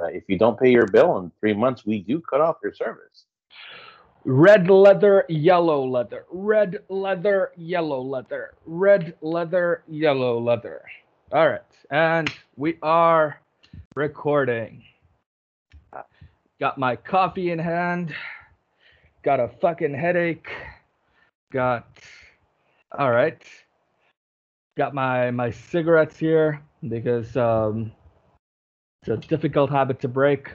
uh, if you don't pay your bill in three months, we do cut off your service. Red leather, yellow leather. Red leather, yellow leather. Red leather, yellow leather. All right. And we are recording. Got my coffee in hand. Got a fucking headache. Got all right. Got my my cigarettes here because um it's a difficult habit to break.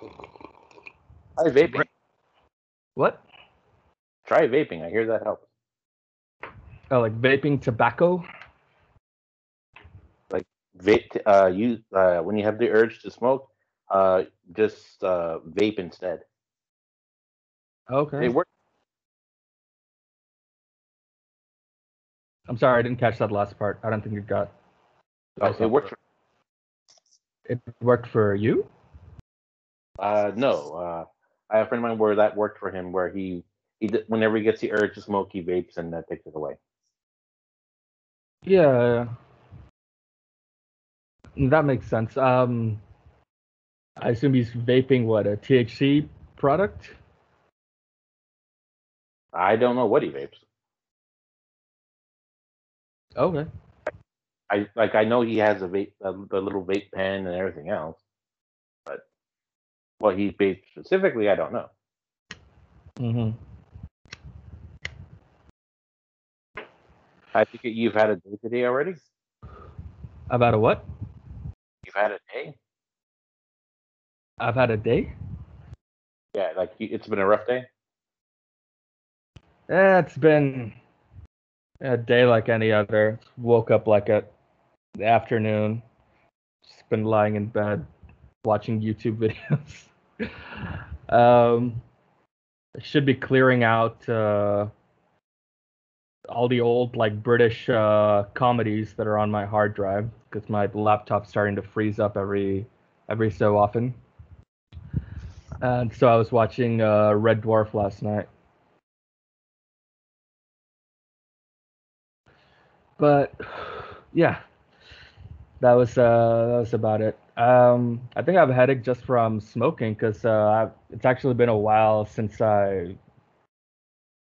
Try vaping. What? Try vaping. I hear that helps. Oh, like vaping tobacco? Like vape. Uh, you uh, when you have the urge to smoke, uh, just uh, vape instead. Okay. It works. I'm sorry, I didn't catch that last part. I don't think it got. Oh, it works. It worked for you? uh, no. Uh, I have a friend of mine where that worked for him, where he he whenever he gets the urge to smoke, he vapes and that takes it away. Yeah. That makes sense. Um, I assume he's vaping what a THC product. I don't know what he vapes. Okay. I like I know he has a vape, a, the little vape pen and everything else, but what he vapes specifically, I don't know. hmm I think you've had a day today already. About a what? You've had a day. I've had a day. Yeah, like it's been a rough day. Eh, it's been a day like any other. Woke up like at the afternoon. Just been lying in bed watching YouTube videos. um, should be clearing out uh, all the old like British uh, comedies that are on my hard drive because my laptop's starting to freeze up every every so often. And so I was watching uh, Red Dwarf last night. but yeah that was uh that was about it. Um i think i have a headache just from smoking because uh it's actually been a while since i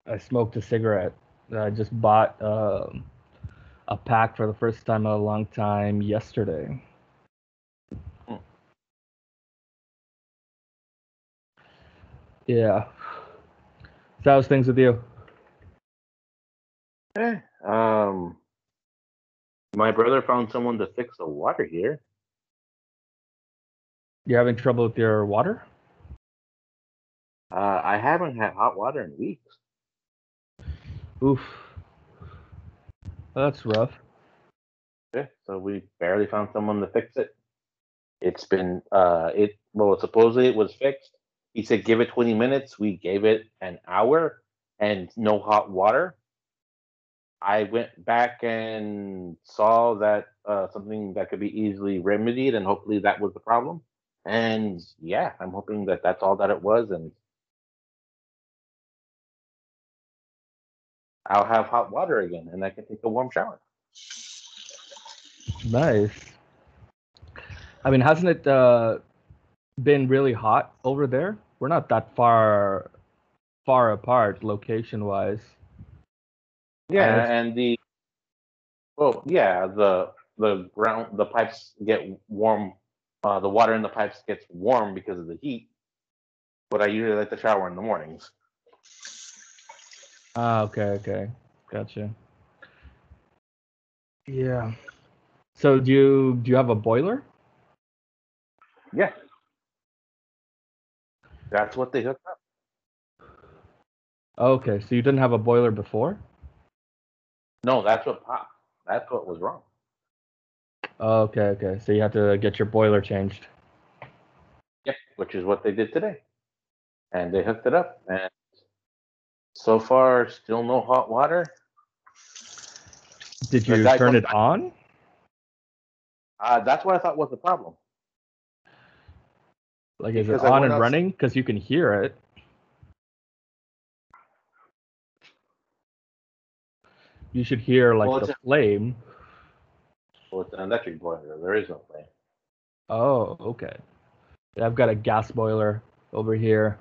i smoked a cigarette. I just bought um a pack for the first time in a long time yesterday. Hmm. yeah. So how's things with you? Eh, um, my brother found someone to fix the water here. You're having trouble with your water Uh, I haven't had hot water in weeks. oof that's rough Yeah, so we barely found someone to fix it. It's been uh, it well, supposedly it was fixed. He said give it 20 minutes. We gave it an hour and no hot water. I went back and saw that uh, something that could be easily remedied, and hopefully that was the problem. And yeah, I'm hoping that that's all that it was, and I'll have hot water again, and I can take a warm shower. Nice. I mean, hasn't it uh, been really hot over there? We're not that far far apart location wise. Yeah, And and the well, yeah, the the ground, the pipes get warm. Uh, the water in the pipes gets warm because of the heat. But I usually like to shower in the mornings. Ah, okay, okay, gotcha. Yeah. So do you do you have a boiler? Yeah, that's what they hooked up. Okay, so you didn't have a boiler before? No, that's what popped. That's what was wrong. Okay, okay. So you had to get your boiler changed. Yep, which is what they did today, and they hooked it up. And so far, still no hot water. Did you turn it on? Uh, that's what I thought was the problem. Like is it Because I on and running? Because you can hear it. You should hear like Well, the a- flame. Well, it's an electric boiler. There is no flame. Oh, okay. I've got a gas boiler over here,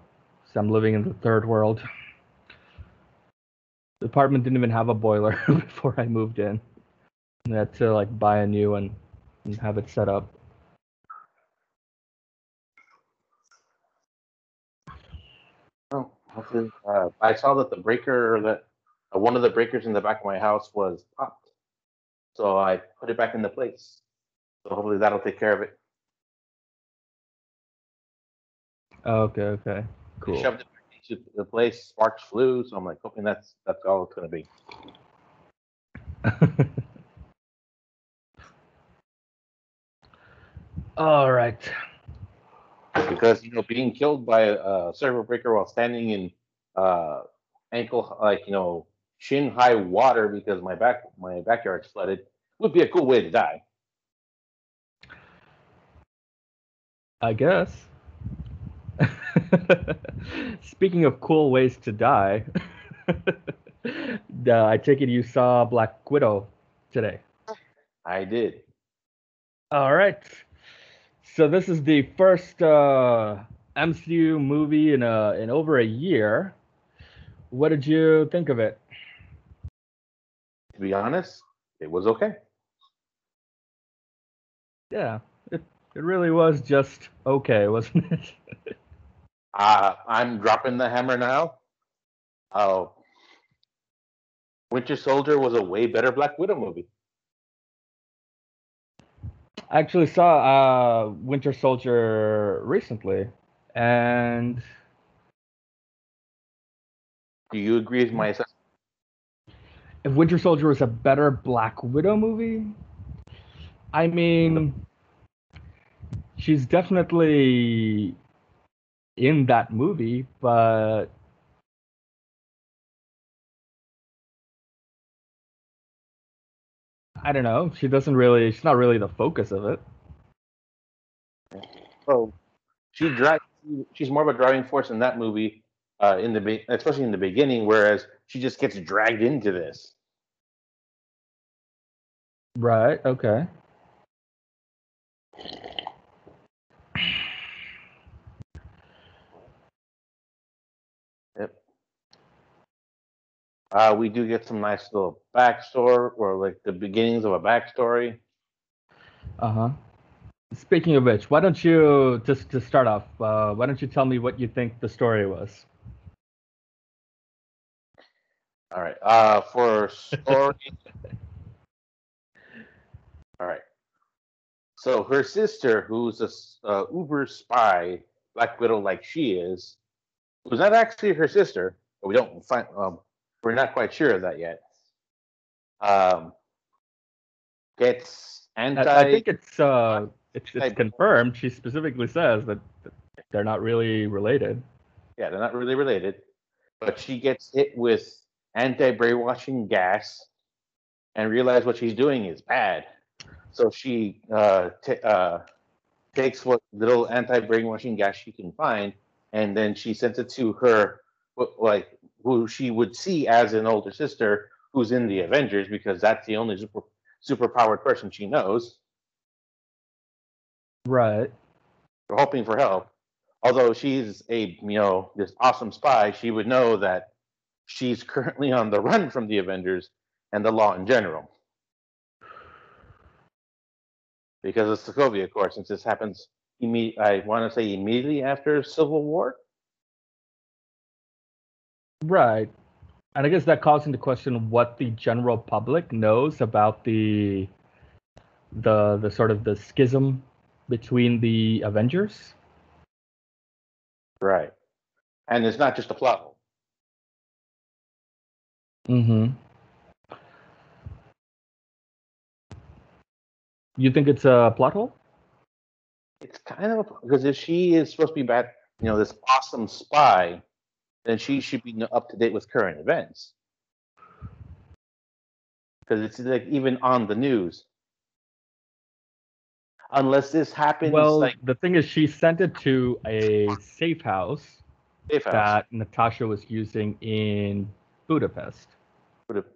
so I'm living in the third world. The apartment didn't even have a boiler before I moved in. I had to like buy a new one and have it set up. Oh, hopefully, uh, I saw that the breaker that uh, one of the breakers in the back of my house was popped, so I put it back into place. So hopefully that'll take care of it. Okay, okay, I cool. Shoved it back into the place. Sparks flew, so I'm like hoping that's that's all it's gonna be. All right. because you know being killed by a, a server breaker while standing in uh ankle like you know shin high water because my back my backyard's flooded would be a cool way to die I guess. Speaking of cool ways to die, uh, I take it you saw Black Widow today. i did All right. So this is the first uh, MCU movie in a in over a year. What did you think of it? To be honest it was okay. Yeah, it it really was just okay, wasn't it? uh i'm dropping the hammer now. Oh. Winter soldier was a way better black widow movie. I actually saw uh, Winter Soldier recently, and do you agree with my assessment if Winter Soldier was a better Black Widow movie, I mean, she's definitely in that movie, but I don't know. She doesn't really. She's not really the focus of it. oh she drive she's more of a driving force in that movie uh in the be- especially in the beginning whereas she just gets dragged into this Right. Okay. Yep. Uh, we do get some nice little backstory or like the beginnings of a backstory. Uh huh. Speaking of which, why don't you just to start off? Uh, why don't you tell me what you think the story was? All right. Uh, for story. All right. So her sister, who's a uh, Uber spy, Black Widow, like she is, was not actually her sister, but we don't find. Um, we're not quite sure of that yet. Um, gets anti. I, I think it's uh, it's it's confirmed. She specifically says that they're not really related. Yeah, they're not really related. But she gets hit with anti brainwashing gas and realizes what she's doing is bad. So she uh, t- uh, takes what little anti brainwashing gas she can find and then she sends it to her, like, who she would see as an older sister who's in the Avengers because that's the only super super powered person she knows. Right. We're hoping for help. Although she's a you know this awesome spy, she would know that she's currently on the run from the Avengers and the law in general. Because of Sokovia, of course, since this happens imme- I want to say immediately after Civil War. Right. And I guess that calls into question what the general public knows about the the the sort of the schism between the Avengers. Right. And it's not just a plot hole. Mm-hmm. You think it's a plot hole? It's kind of a, because if she is supposed to be bad, you know, this awesome spy, then she should be up to date with current events. Because it's like even on the news. Unless this happens Well, like the thing is, she sent it to a safe house safe house. that Natasha was using in Budapest. Budapest.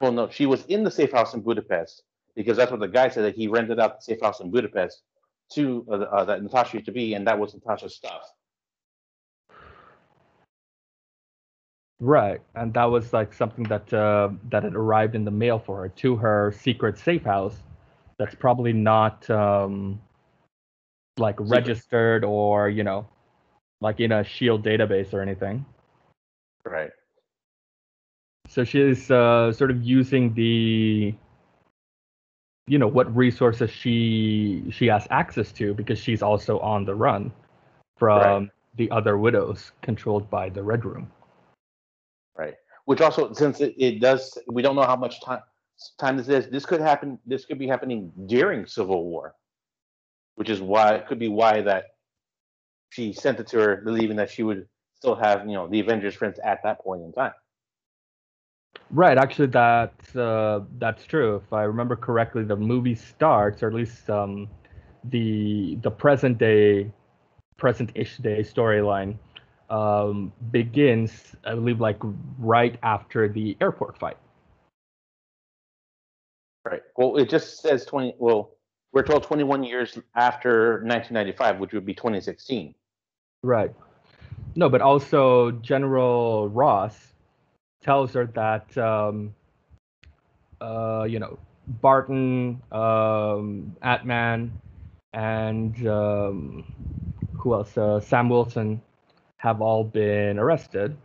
Well, no, she was in the safe house in Budapest because that's what the guy said that he rented out the safe house in Budapest to uh, uh, that Natasha used to be, and that was Natasha's stuff. Right, and that was like something that uh, that had arrived in the mail for her to her secret safe house. That's probably not um, like Secret. registered or you know, like in a Shield database or anything. Right. So she's uh, sort of using the, you know, what resources she she has access to because she's also on the run from the other widows controlled by the Red Room. Right. Which also, since it, it does, we don't know how much time time this is. This could happen. This could be happening during Civil War, which is why it could be why that she sent it to her, believing that she would still have you know the Avengers friends at that point in time. Right, actually, that's uh, that's true. If I remember correctly, the movie starts, or at least um, the the present day, present-ish day storyline um, begins, I believe, like right after the airport fight. Right. Well, it just says twenty. Well, we're told twenty-one years after 1995, which would be 2016. Right. No, but also General Ross tells her that um, uh, you know Barton, um, Ant-Man, and um, who else? Uh, Sam Wilson have all been arrested,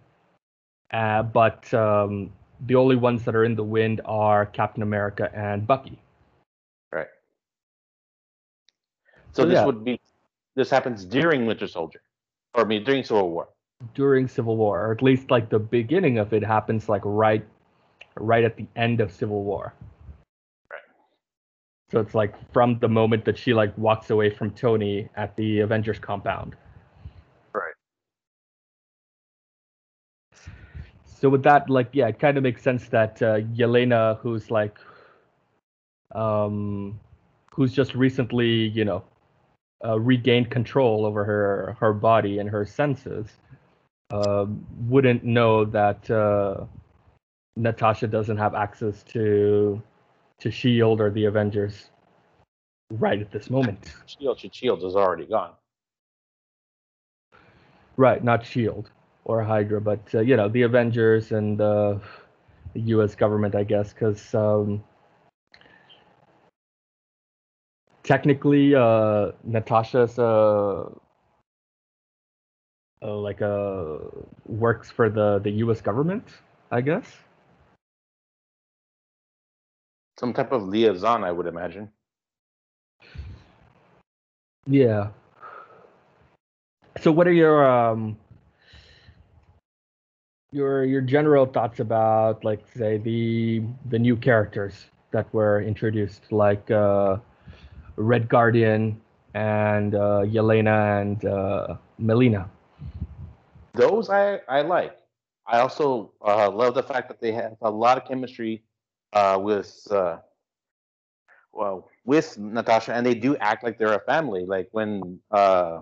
uh, but um, the only ones that are in the wind are Captain America and Bucky. Right. So So, this yeah. would be. This happens during Winter Soldier, or I mean during Civil War. During Civil War, or at least like the beginning of it happens like right right at the end of Civil War. Right. So it's like from the moment that she like walks away from Tony at the Avengers compound. Right. So with that, like yeah, it kind of makes sense that uh, Yelena, who's like, um, who's just recently, you know, uh, regained control over her her body and her senses, uh, wouldn't know that uh, Natasha doesn't have access to to Shield or the Avengers right at this moment. Shield, Shield is already gone. Right, not Shield or Hydra, but uh, you know the Avengers and uh, the U.S. government, I guess, because um, technically uh, Natasha's uh, uh, like uh, works for the the U.S. government, I guess. Some type of liaison, I would imagine. Yeah. So, what are your um your your general thoughts about, like, say the the new characters that were introduced, like uh, Red Guardian and uh, Yelena and uh, Melina? Those I I like. I also uh, love the fact that they have a lot of chemistry uh, with uh, well with Natasha, and they do act like they're a family. Like when uh,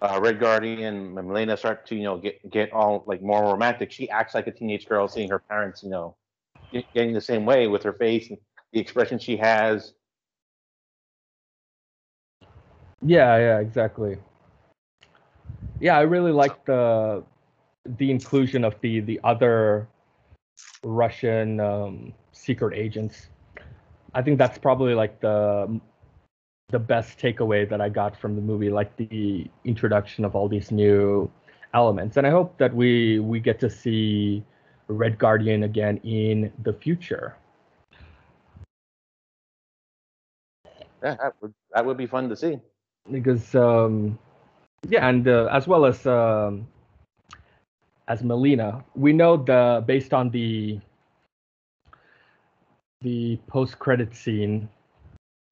uh, Red Guardian and Melina start to you know get get all like more romantic, she acts like a teenage girl seeing her parents you know getting the same way with her face and the expression she has. Yeah, yeah, exactly. Yeah, I really like the the inclusion of the the other Russian um, secret agents. I think that's probably like the the best takeaway that I got from the movie, like the introduction of all these new elements. And I hope that we we get to see Red Guardian again in the future. Yeah, that would that would be fun to see. because um, yeah, and uh, as well as um, as Melina, we know the based on the the post credit scene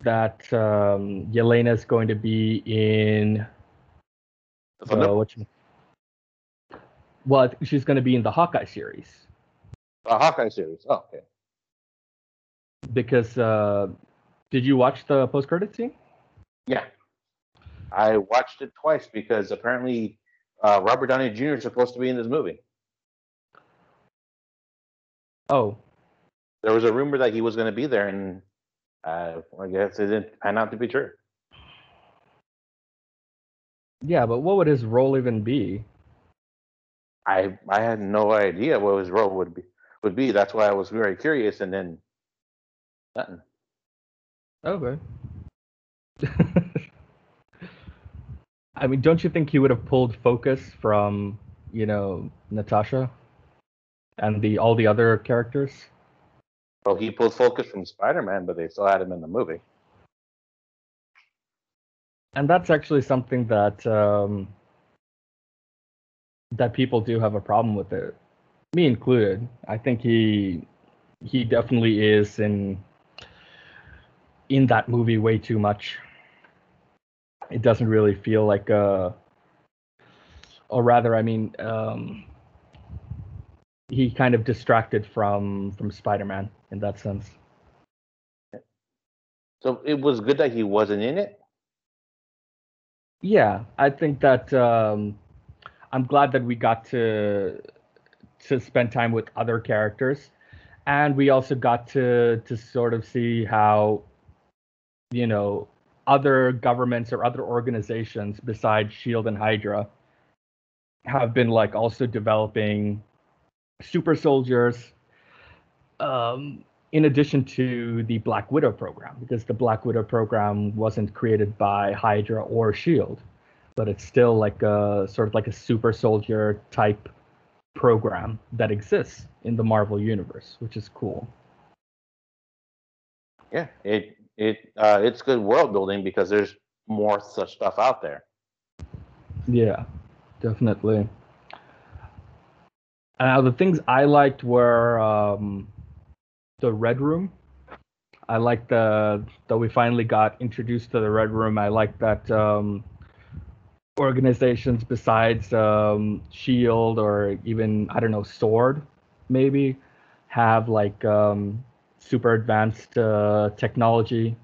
that um, Yelena is going to be in The uh, what you, well, she's going to be in the Hawkeye series uh, Hawkeye series. Oh, okay. because uh, did you watch the post credit scene? Yeah. I watched it twice because apparently uh, Robert Downey Jr. is supposed to be in this movie. Oh, There was a rumor that he was going to be there, and uh, I guess it didn't pan out to be true. Yeah, but what would his role even be? I I had no idea what his role would be would be. That's why I was very curious, and then nothing. Okay. I mean, don't you think he would have pulled focus from, you know, Natasha and the all the other characters? Well, he pulled focus from Spider-Man, but they still had him in the movie. And that's actually something that um, that people do have a problem with it, me included. I think he he definitely is in in that movie way too much. It doesn't really feel like a, or rather, I mean, um, he kind of distracted from from Spider-Man in that sense. So it was good that he wasn't in it. Yeah, I think that um, I'm glad that we got to to spend time with other characters, and we also got to to sort of see how you know other governments or other organizations besides Shield and Hydra have been like also developing super soldiers um, in addition to the Black Widow program, because the Black Widow program wasn't created by Hydra or Shield, but it's still like a sort of like a super soldier type program that exists in the Marvel universe, which is cool. Yeah, it it uh, it's good world building because there's more such stuff out there. Yeah, definitely. Now the things I liked were um, the Red Room. I like the that we finally got introduced to the Red Room. I like that um, organizations besides um, Shield or even I don't know Sword maybe have like um, super advanced uh, technology,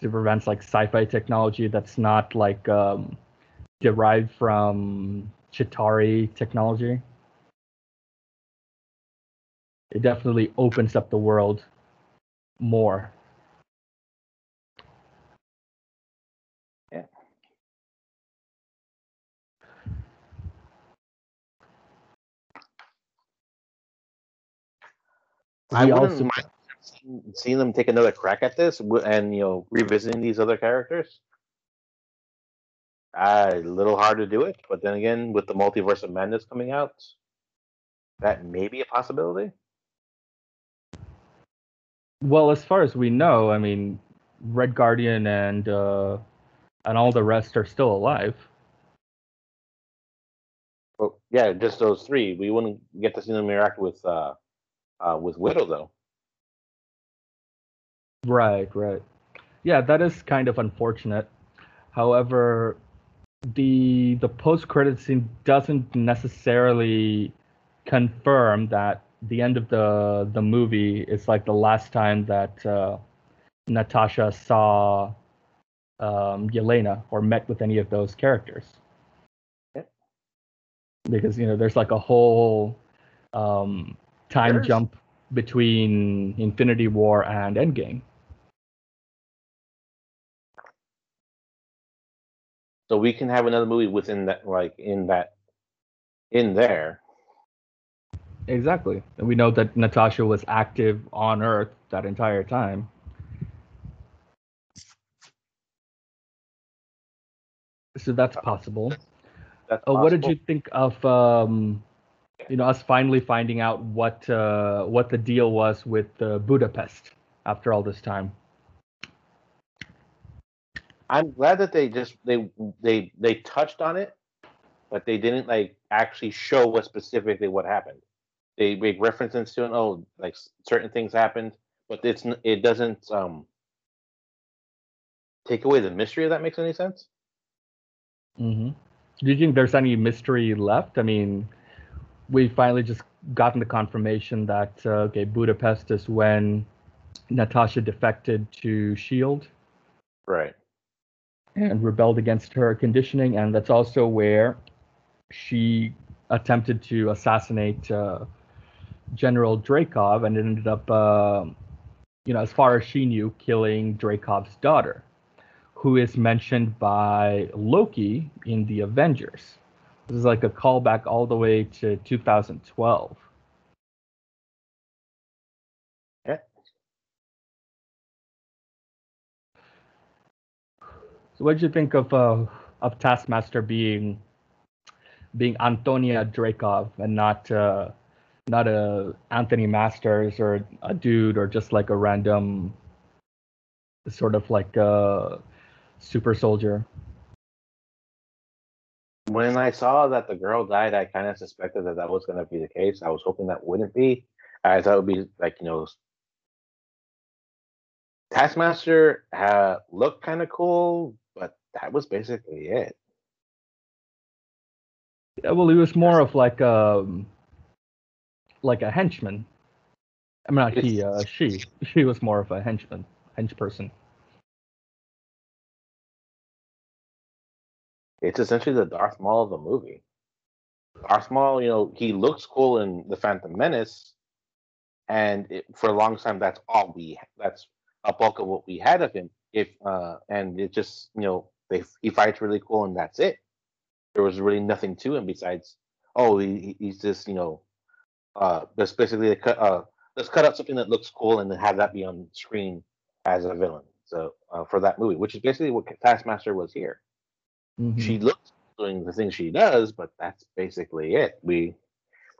super advanced like sci-fi technology that's not like um, derived from Chitauri technology it definitely opens up the world more. Yeah. I wouldn't also mind seeing- them take another crack at this and you know revisiting these other characters. Uh, a little hard to do it, but then again, with the multiverse of madness coming out, that may be a possibility. well, as far as we know, I mean, Red Guardian and uh, and all the rest are still alive. But yeah, just those three. We wouldn't get to see them interact with uh, uh, with Widow though. Right, right. Yeah, that is kind of unfortunate. However, the the post credit scene doesn't necessarily confirm that the end of the the movie is like the last time that uh, Natasha saw um, Yelena or met with any of those characters. Yeah. Because you know, there's like a whole um, time There's- jump between Infinity War and Endgame. So we can have another movie within that, like in that, in there. Exactly. And we know that Natasha was active on Earth that entire time. So that's possible. That's Uh, what did you think of um, you know us finally finding out what uh, what the deal was with uh, Budapest after all this time? I'm glad that they just they they they touched on it, but they didn't like actually show what specifically what happened. They make references to it. Oh, like certain things happened, but it's it doesn't um take away the mystery. If that makes any sense. Mm-hmm. Do you think there's any mystery left? I mean, we finally just gotten the confirmation that uh, okay, Budapest is when Natasha defected to Shield. Right. And rebelled against her conditioning, and that's also where she attempted to assassinate uh, General Dreykov, and it ended up, uh, you know, as far as she knew, killing Dreykov's daughter, who is mentioned by Loki in the Avengers. This is like a callback all the way to 2012. Yeah. So, what did you think of uh, of Taskmaster being being Antonia Dreykov and not uh, not a Anthony Masters or a dude or just like a random sort of like a super soldier. When I saw that the girl died, I kind of suspected that that was going to be the case. I was hoping that wouldn't be. I thought it would be like you know, Taskmaster uh, looked kind of cool, that was basically it. Yeah, well, he was more of like um like a henchman. I mean, not he, uh, she. She was more of a henchman, hench person. It's essentially the Darth Maul of the movie. Darth Maul, you know, he looks cool in the Phantom Menace, and it, for a long time, that's all we. That's a bulk of what we had of him. If uh, and it just, you know, they he fights really cool, and that's it. There was really nothing to him besides, oh, he, he's just, you know, uh, just basically a cut, uh, let's cut out something that looks cool and then have that be on screen as a villain. So uh, for that movie, which is basically what Taskmaster was here. Mhm. She looks doing the things she does, but that's basically it. We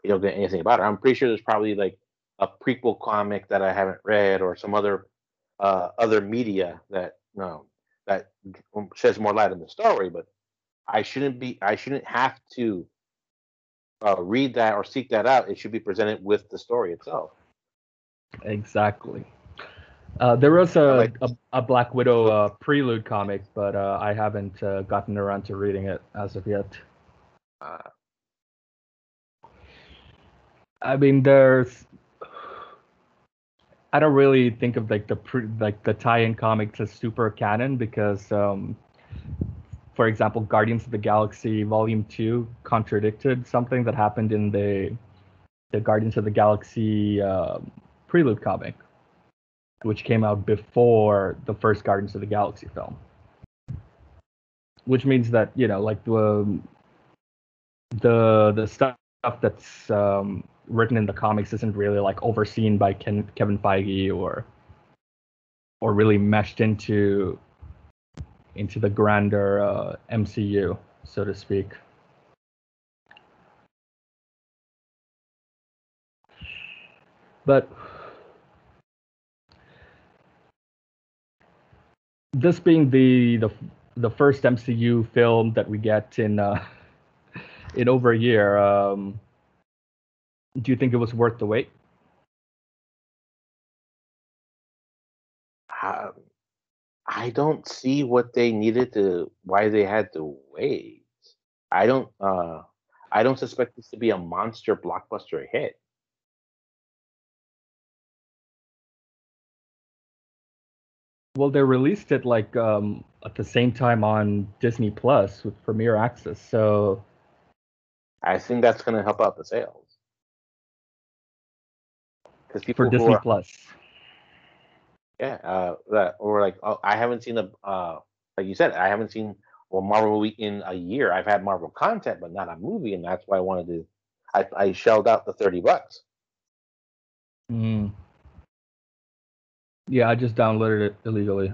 we don't get anything about her. I'm pretty sure there's probably like a prequel comic that I haven't read or some other uh, other media that no that sheds more light on the story, but I shouldn't be I shouldn't have to uh, read that or seek that out. It should be presented with the story itself. Exactly. Uh, there was a, like- a, a Black Widow uh, prelude comic, but uh, I haven't uh, gotten around to reading it as of yet. Uh, I mean, there's. I don't really think of like the pre, like the tie-in comics as super canon because, um, for example, Guardians of the Galaxy Volume Two contradicted something that happened in the the Guardians of the Galaxy um prelude comic, which came out before the first Guardians of the Galaxy film. Which means that you know, like the the the stuff that's um, written in the comics isn't really like overseen by Ken, Kevin Feige or or really meshed into into the grander uh, MCU, so to speak. But this being the the the first MCU film that we get in uh, in over a year, um, do you think it was worth the wait? um, I don't see what they needed to why they had to wait. I don't uh I don't suspect this to be a monster blockbuster hit. Well, they released it like um, at the same time on Disney Plus with Premiere Access, so I think that's gonna help out the sales. Because people for Disney are, Plus. yeah, uh, that or like oh, I haven't seen a uh, like you said, I haven't seen a Marvel movie in a year. I've had Marvel content, but not a movie, and that's why I wanted to. I, I shelled out the thirty bucks. Mm. Yeah, I just downloaded it illegally.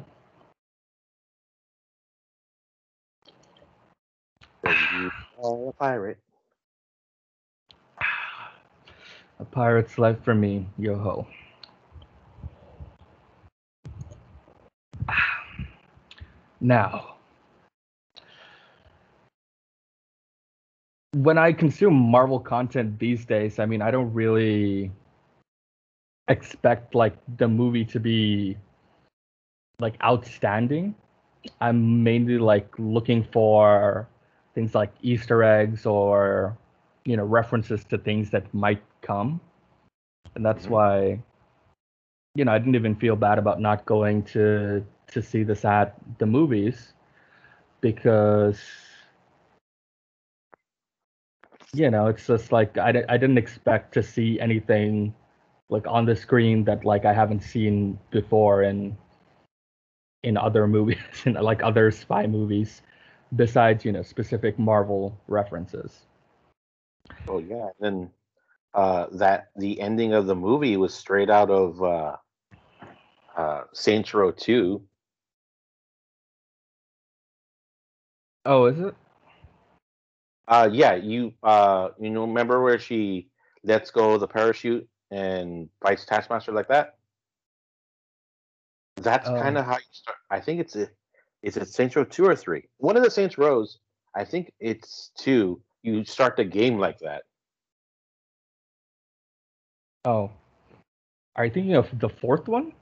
you are a pirate. A pirate's life for me, yo ho. Now, when I consume Marvel content these days, I mean, I don't really expect like the movie to be like outstanding. I'm mainly like looking for things like Easter eggs or you know references to things that might come, and that's Mhm. why you know I didn't even feel bad about not going to to see this at the movies because you know it's just like I, I didn't expect to see anything like on the screen that like I haven't seen before in in other movies, in like other spy movies, besides you know specific Marvel references. Oh yeah, and then uh, that the ending of the movie was straight out of uh, uh, Saints Row Two. Oh, is it? Uh, yeah, you uh, you know, remember where she lets go the parachute and fights Taskmaster like that? That's Oh. kind of how you start. I think it's a, is it Saints Row two or three? One of the Saints Rows. I think it's two. You start the game like that. Oh, are you thinking of the fourth one?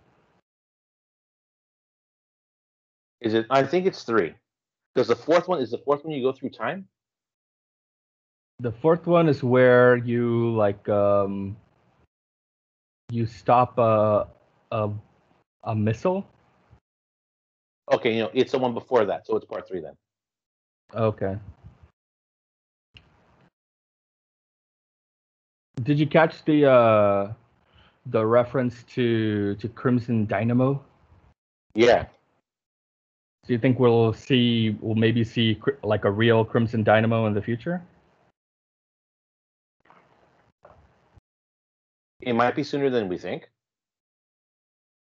Is it? I think it's three. Because the fourth one is the fourth one you go through time. The fourth one is where you like um you stop a a a missile. Okay, you know it's the one before that, so it's part three then. Okay. Did you catch the uh the reference to to Crimson Dynamo? Yeah, Do you think we'll see we'll maybe see like a real Crimson Dynamo in the future? it might be sooner than we think.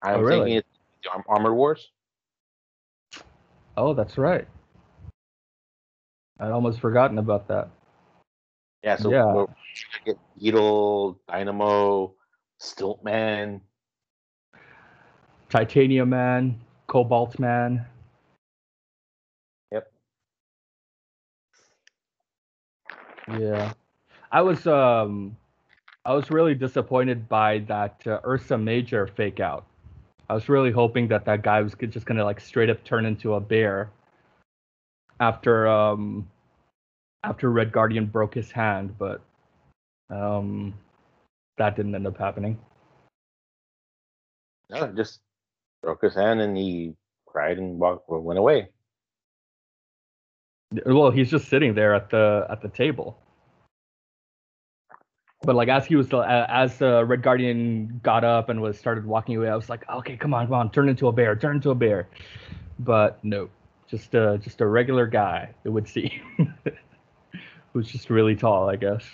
I'm Oh, really? thinking it's the Arm- Armored Wars. Oh, that's right. I'd almost forgotten about that. Yeah, so Yeah. get Beetle, Dynamo, Stiltman. Titanium Man, Cobalt Man. Yep. Yeah. I was um I was really disappointed by that uh, Ursa Major fake out. I was really hoping that that guy was just gonna like straight up turn into a bear after um after Red Guardian broke his hand, but um that didn't end up happening. No, just broke his hand and he cried and walked, went away. Well, he's just sitting there at the at the table. But like as he was uh, as uh, Red Guardian got up and was started walking away, I was like, okay, come on, come on, turn into a bear, turn into a bear. But no, just a just a regular guy. It would seem, who's just really tall, I guess.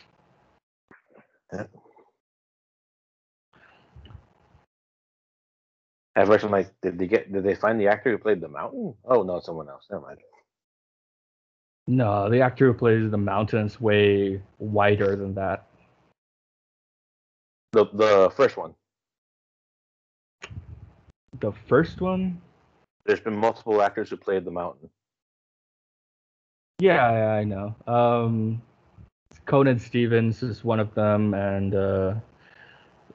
At first, I'm like, did they get? Did they find the actor who played the Mountain? Oh no, someone else. Never mind. No, the actor who plays the mountain is way wider than that. The the first one. The first one, There's been multiple actors who played the Mountain. Yeah, yeah, I know. Um, Conan Stevens is one of them, and uh,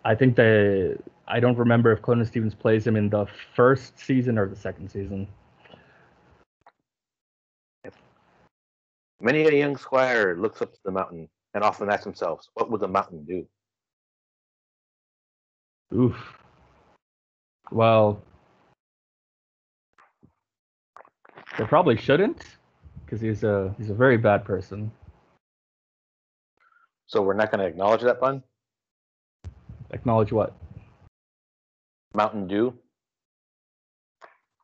I think they. I don't remember if Conan Stevens plays him in the first season or the second season. Many a young squire looks up to the mountain and often asks themselves, "What would the mountain do?" Oof. Well, they probably shouldn't, because he's a he's a very bad person. So we're not going to acknowledge that pun. Acknowledge what? Mountain Dew.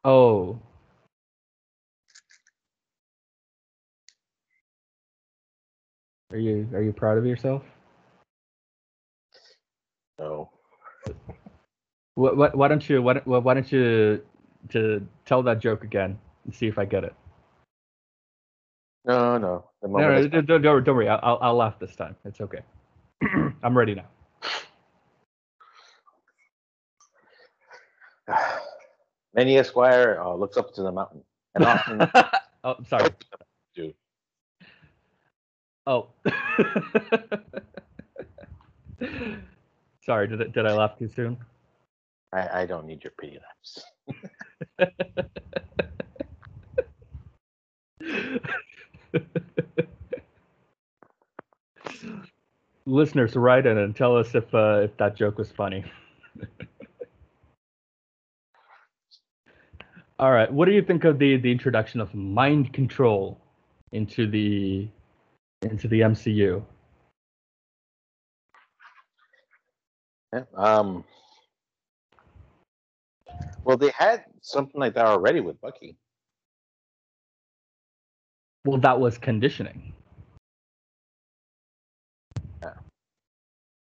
Oh. Are you are you proud of yourself? No. What, what, why don't you why, why don't you to tell that joke again and see if I get it? No, no. The No, moment no, don't, don't, worry. I'll, I'll laugh this time. It's okay. I'm ready now. Many a squire uh, looks up to the mountain and often oh, sorry. Dude. Oh. sorry. Did I, did I laugh too soon? I, I don't need your pity laughs. Listeners, write in and tell us if uh, if that joke was funny. All right. What do you think of the the introduction of mind control into the into the MCU? Yeah, um, Well, they had something like that already with Bucky. Well, that was conditioning.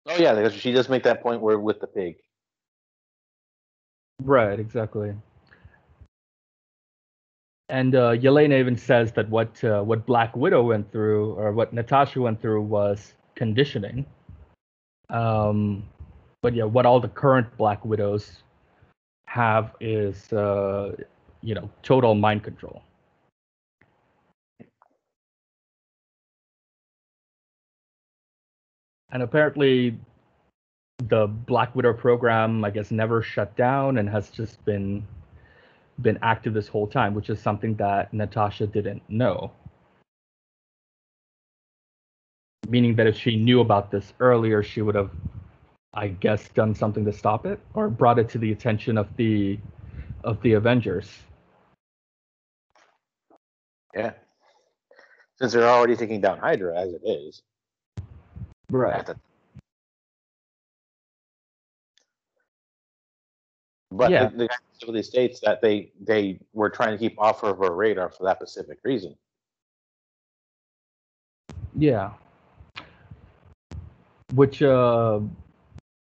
Oh yeah, because she does make that point where with the pig. Right, exactly. And uh, Yelena even says that what uh, what Black Widow went through, or what Natasha went through, was conditioning. Um, but yeah, what all the current Black Widows have is, uh, you know, total mind control. And apparently, the Black Widow program, I guess, never shut down and has just been been active this whole time, which is something that Natasha didn't know. Meaning that if she knew about this earlier, she would have, I guess, done something to stop it or brought it to the attention of the of the Avengers. Yeah. Since they're already taking down Hydra as it is. Right. But Yeah. the, the guy specifically states that they they were trying to keep off of her radar for that specific reason. Yeah. Which uh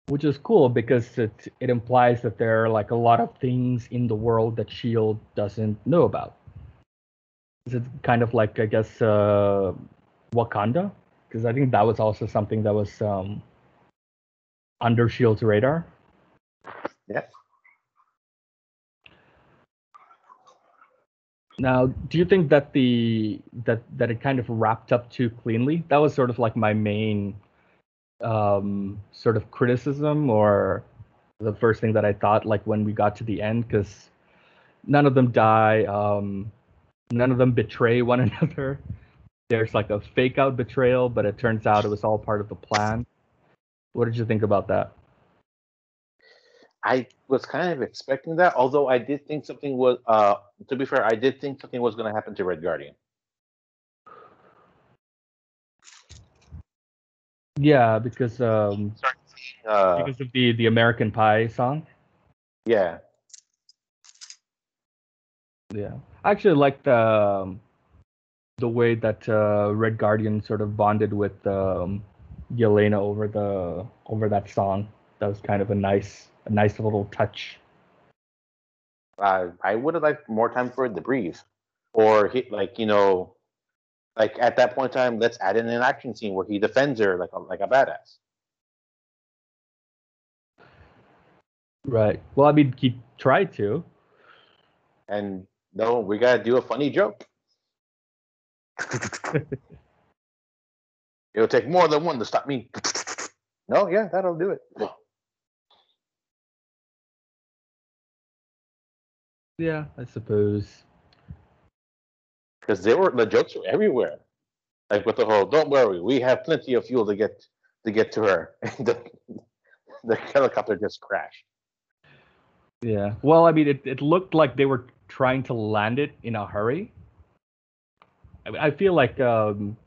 which is cool because it it implies that there are like a lot of things in the world that Shield doesn't know about. Is it kind of like I guess uh Wakanda? Because I think that was also something that was um under Shield's radar. Yeah. Now, do you think that the that that it kind of wrapped up too cleanly? That was sort of like my main um sort of criticism or the first thing that I thought like when we got to the end because none of them die um none of them betray one another there's like a fake out betrayal but it turns out it was all part of the plan what did you think about that I was kind of expecting that, although I did think something was. Uh, to be fair, I did think something was going to happen to Red Guardian. yeah because um Uh, because of the the American Pie song yeah, Yeah, I actually liked um, the way that uh, Red Guardian sort of bonded with um, Yelena over the over that song. That was kind of a nice a nice little touch. uh, I would have liked more time for it to breathe, or he, like you know, like at that point in time, let's add in an action scene where he defends her like a, like a badass. Right. Well, I mean, he tried to. And no, we gotta do a funny joke. It'll take more than one to stop me. No, yeah, that'll do it. Yeah, I suppose. Because they were the jokes were everywhere. Like with the whole, don't worry, we have plenty of fuel to get to get to her. And the, the helicopter just crashed. Yeah. Well, I mean, it, it looked like they were trying to land it in a hurry. I, I feel like um,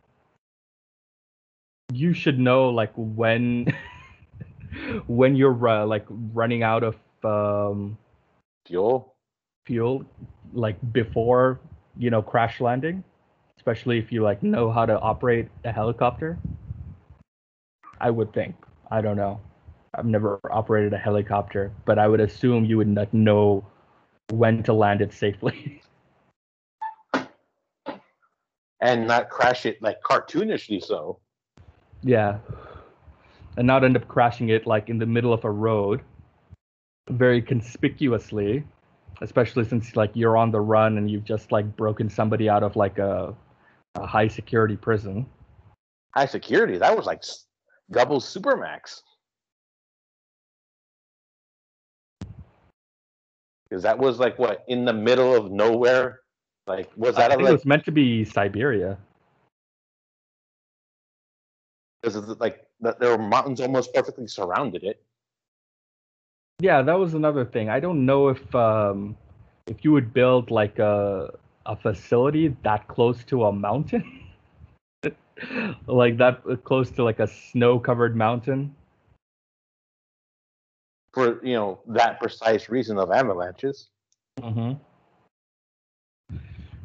you should know like when when you're uh, like running out of um, Fuel? fuel, like before you know crash landing, especially if you like know how to operate a helicopter. I would think. I don't know. I've never operated a helicopter, but I would assume you would not know when to land it safely. And not crash it like cartoonishly so. yeah. And not end up crashing it like in the middle of a road very conspicuously, especially since like you're on the run and you've just like broken somebody out of like a, a high security prison. High security. That was like double supermax. Because that was like what in the middle of nowhere. Like was that a, think it was meant to be Siberia. because it's like the, there were mountains almost perfectly surrounded it. Yeah, that was another thing. I don't know if um if you would build like a a facility that close to a mountain. like that uh, close to like a snow covered mountain. for you know that precise reason of avalanches. Mm-hmm.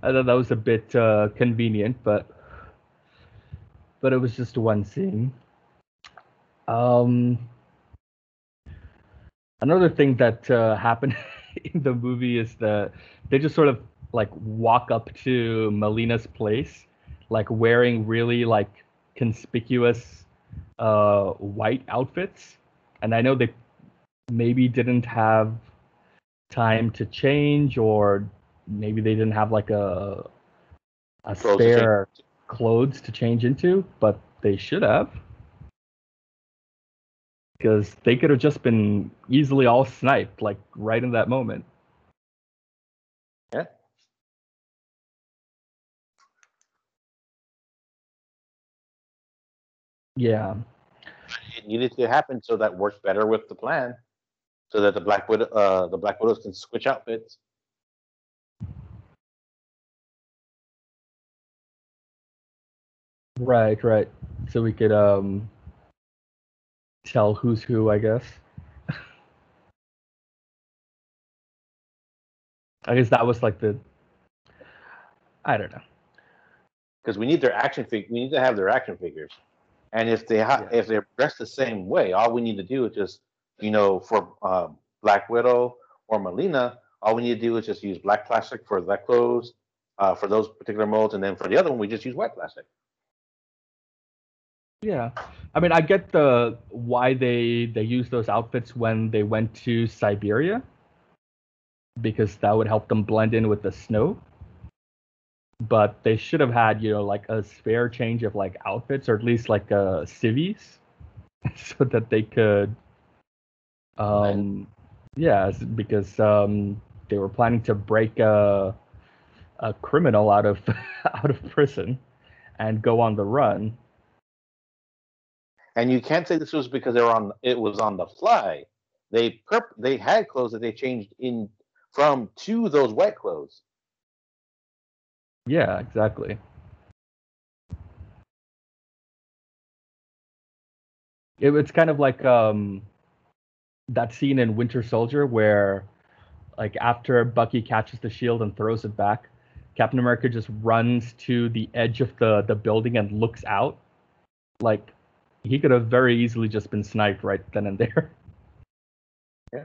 I thought that was a bit uh, convenient, but but it was just one scene. Um, another thing that uh, happened in the movie is that they just sort of like walk up to Melina's place, like wearing really like conspicuous uh, white outfits, and I know they maybe didn't have time to change or maybe they didn't have like a a Clothes to spare clothes to change into, but they should have. Because they could have just been easily all sniped, like right in that moment. Yeah. Yeah. It needed to happen so that works better with the plan, so that the Black Widow, uh, the Black Widows can switch outfits. Right, right. So we could um tell who's who, I guess. I guess that was like the I don't know. because we need their action fig. We need to have their action figures, and if they ha- Yeah. if they're dressed the same way, all we need to do is just you know for uh, Black Widow or Melina, all we need to do is just use black plastic for that clothes, uh, for those particular molds, and then for the other one we just use white plastic. Yeah. I mean, I get the why they they use those outfits when they went to Siberia because that would help them blend in with the snow. But they should have had, you know, like a spare change of like outfits or at least like uh civvies so that they could um yeah, because um they were planning to break a a criminal out of out of prison and go on the run. And you can't say this was because they were on. It was on the fly. They perp- they had clothes that they changed in from to those wet clothes. Yeah, exactly. It, it's kind of like um, that scene in Winter Soldier where, like, after Bucky catches the shield and throws it back, Captain America just runs to the edge of the, the building and looks out. Like, he could have very easily just been sniped right then and there. Yeah.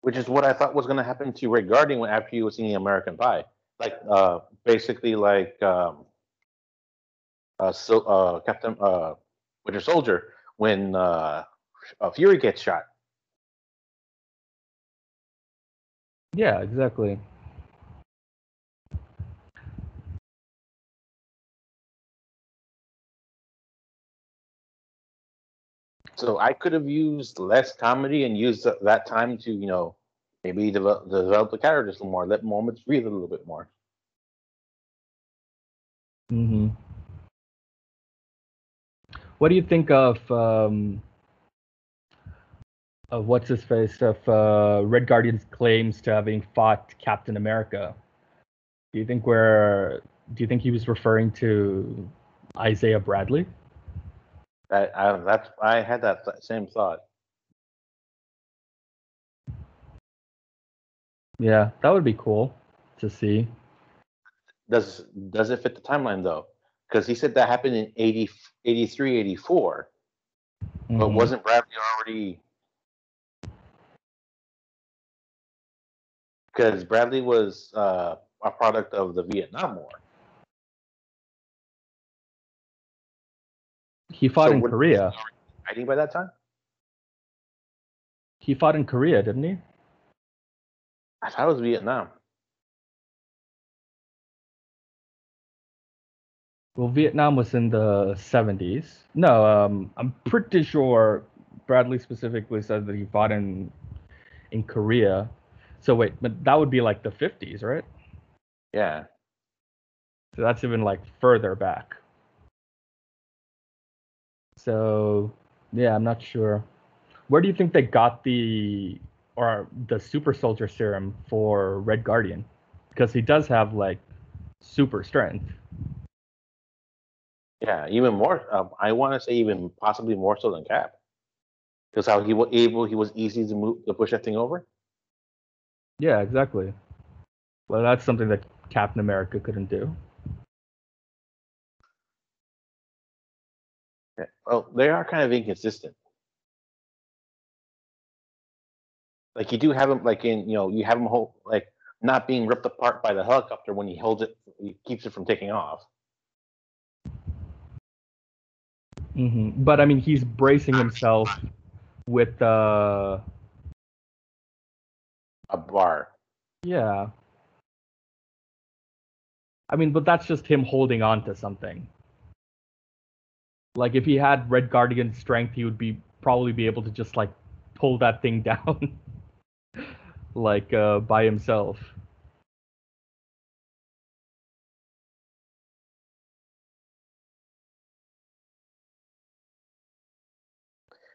Which is what I thought was going to happen to Red Guardian when after he was seeing American Pie, like uh, basically like um, uh, so, uh, Captain uh, Winter Soldier when uh, uh, Fury gets shot. Yeah, exactly. So I could have used less comedy and used that time to you know maybe develop, develop the characters a little more, let moments breathe a little bit more. hmm What do you think of um, of what's his face of uh, Red Guardian's claims to having fought Captain America? Do you think we're do you think he was referring to Isaiah Bradley? That I, that's I had that th- same thought. Yeah, that would be cool to see. Does does it fit the timeline though? Because he said that happened in 80, 83, 84. But Mhm. wasn't Bradley already? Because Bradley was uh, a product of the Vietnam War. He fought So in would- Korea? Hiding by that time? He fought in Korea, didn't he? I thought it was Vietnam. Well, Vietnam was in the 70s. No, um, I'm pretty sure Bradley specifically said that he fought in in Korea. So wait, but that would be like the 50s, right? Yeah. So that's even like further back. So yeah, I'm not sure. Where do you think they got the or the super soldier serum for Red Guardian? Because he does have like super strength. Yeah, even more. Um, I want to say even possibly more so than Cap, because how he was able, he was easy to move to push that thing over. Yeah, exactly. Well, that's something that Captain America couldn't do. Well, they are kind of inconsistent. Like you do have him, like in you know, you have him hold like not being ripped apart by the helicopter when he holds it, he keeps it from taking off. hmm But I mean, he's bracing himself with uh, A bar. yeah. I mean, but that's just him holding on to something. Like if he had Red Guardian strength, he would be probably be able to just like pull that thing down, like uh, by himself.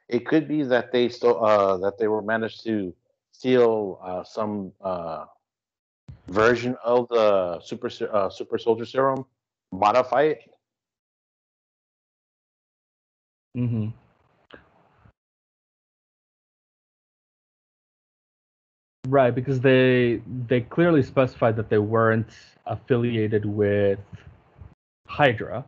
It could be that they still uh, that they were managed to steal uh, some uh, version of the super uh, super soldier serum, modify it. Hmm Right, because they they clearly specified that they weren't affiliated with Hydra.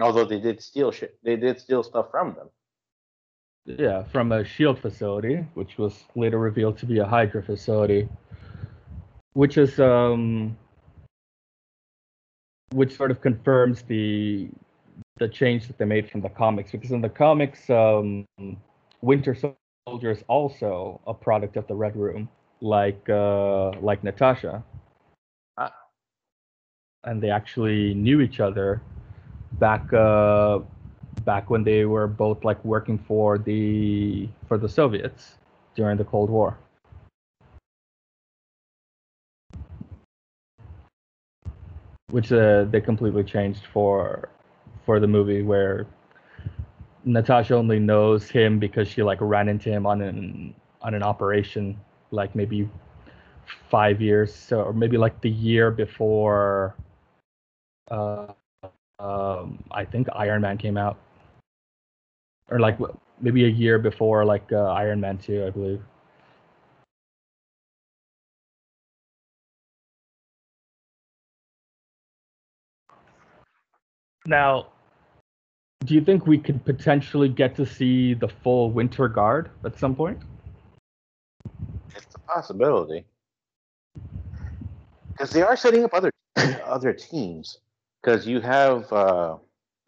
Although they did steal shit, they did steal stuff from them. Yeah, from a Shield facility, which was later revealed to be a Hydra facility, which is um, which sort of confirms the the change that they made from the comics. Because in the comics, um, Winter Soldier is also a product of the Red Room, like uh, like Natasha, Ah. and they actually knew each other back uh, back when they were both like working for the for the Soviets during the Cold War. Which uh, they completely changed for for the movie where Natasha only knows him because she like ran into him on an on an operation like maybe five years so, or maybe like the year before uh um I think Iron Man came out. Or like maybe a year before like uh, Iron Man 2 I believe now do you think we could potentially get to see the full Winter Guard at some point It's a possibility because they are setting up other other teams. Because you have uh,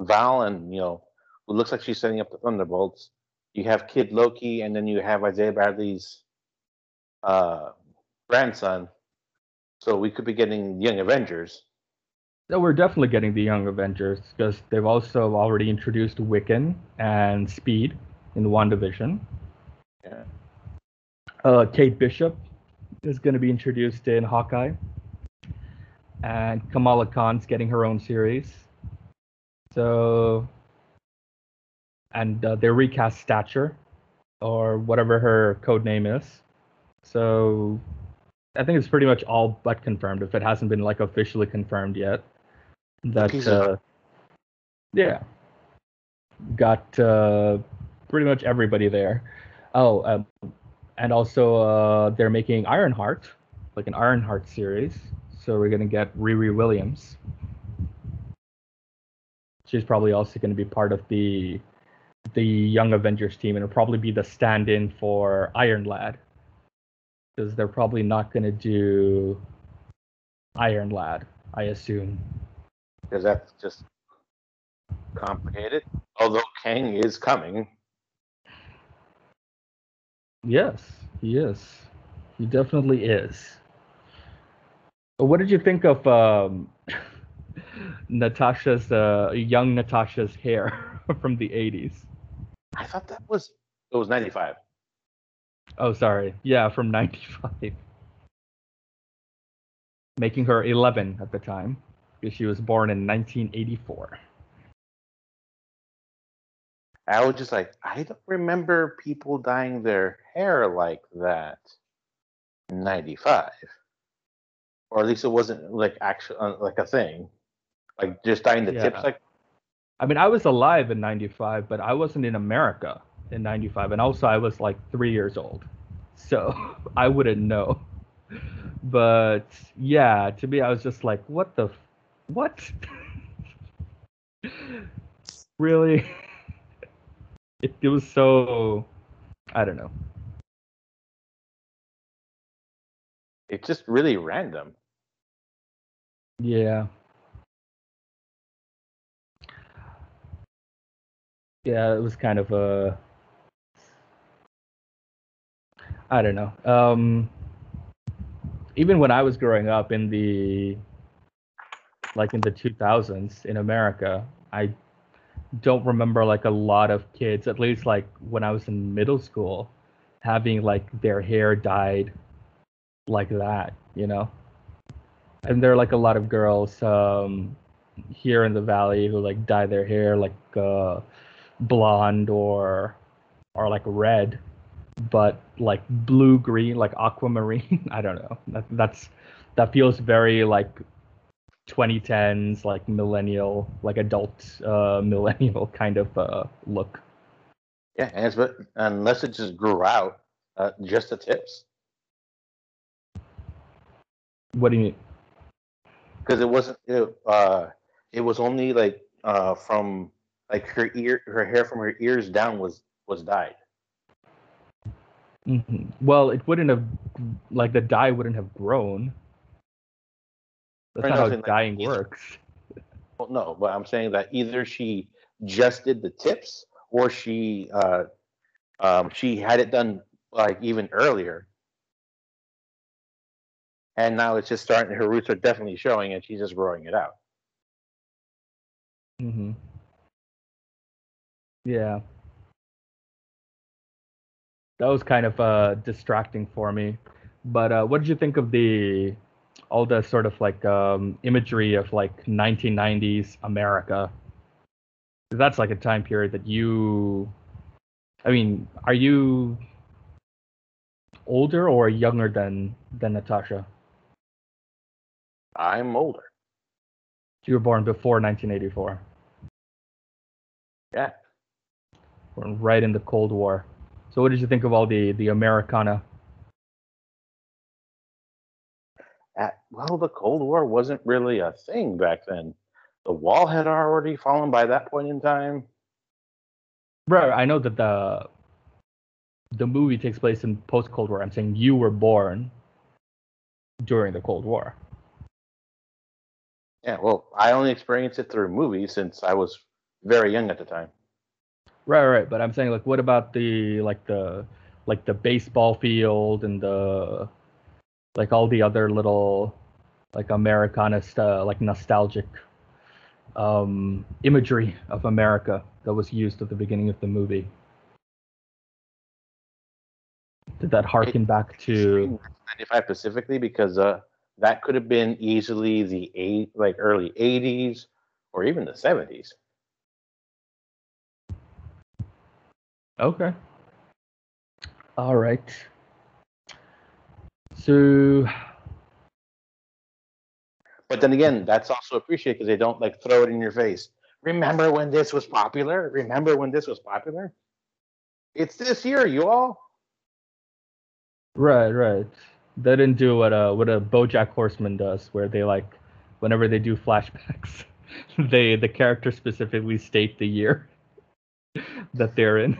Val, and you know, who looks like she's setting up the Thunderbolts. You have Kid Loki, and then you have Isaiah Bradley's uh, grandson. So we could be getting Young Avengers. No, we're definitely getting the Young Avengers because they've also already introduced Wiccan and Speed in the WandaVision. Yeah. Uh, Kate Bishop is going to be introduced in Hawkeye. And Kamala Khan's getting her own series. So, and uh, they recast Stature, or whatever her code name is. So, I think it's pretty much all but confirmed if it hasn't been like officially confirmed yet. That uh, yeah, got uh, pretty much everybody there. Oh, um, and also uh, they're making Ironheart, like an Ironheart series. So we're gonna get Riri Williams. She's probably also gonna be part of the the Young Avengers team, and it'll probably be the stand-in for Iron Lad, because they're probably not gonna do Iron Lad, I assume. Because that's just complicated. Although Kang is coming, Yes, he is. He definitely is. What did you think of um, Natasha's uh, young Natasha's hair from the 80s? I thought that was it was ninety five. Oh, sorry. Yeah, from 95. Making her 11 at the time because she was born in 1984. I was just like, I don't remember people dyeing their hair like that. Ninety five. or at least it wasn't like actual uh, like a thing, like just dying the tips. Like I mean, I was alive in '95, but I wasn't in America in '95, and also I was like three years old, so I wouldn't know. But yeah, to me, I was just like, what the, what? really? It, it was so, I don't know. it's just really random. Yeah. Yeah, it was kind of a I don't know. Um even when I was growing up in the like in the 2000s in America, I don't remember like a lot of kids, at least like when I was in middle school, having like their hair dyed like that, you know? and there are like a lot of girls um here in the valley who like dye their hair like uh blonde or or like red but like blue green like aquamarine i don't know that, that's that feels very like 2010s like millennial like adult uh millennial kind of uh look Yeah, and it's but unless it just grew out, uh, just the tips, what do you mean because it wasn't. It, uh, it was only like uh from like her ear, her hair from her ears down was was dyed. Mhm. well it wouldn't have like the dye wouldn't have grown that's not no, how I'm saying, like, dyeing either- works Well, no, but I'm saying that either she just did the tips or she uh um she had it done like even earlier. And now it's just starting her roots are definitely showing and she's just growing it out. hmm Yeah. That was kind of uh, distracting for me. But uh, what did you think of the all the sort of like um, imagery of like 1990s America. That's like a time period that you. I mean, are you older or younger than than Natasha? I'm older. You were born before 1984. Yeah. We're right in the Cold War. So what did you think of all the the Americana? At, well, the Cold War wasn't really a thing back then. The wall had already fallen by that point in time. Right, I know that the the movie takes place in post Cold War. I'm saying you were born during the Cold War. Yeah, well, I only experienced it through movies since I was very young at the time. Right, right. But I'm saying like, what about the like the like the baseball field and the like all the other little like Americana st- like nostalgic um imagery of America that was used at the beginning of the movie. Did that harken back to 95 specifically because uh, that could have been easily the eight, like early 80s or even the 70s. Okay. All right. So But then again, that's also appreciated because they don't like throw it in your face. Remember when this was popular? Remember when this was popular? It's this year, you all. right, right. They didn't do what uh what a BoJack Horseman does, where they like whenever they do flashbacks, they the character specifically state the year that they're in.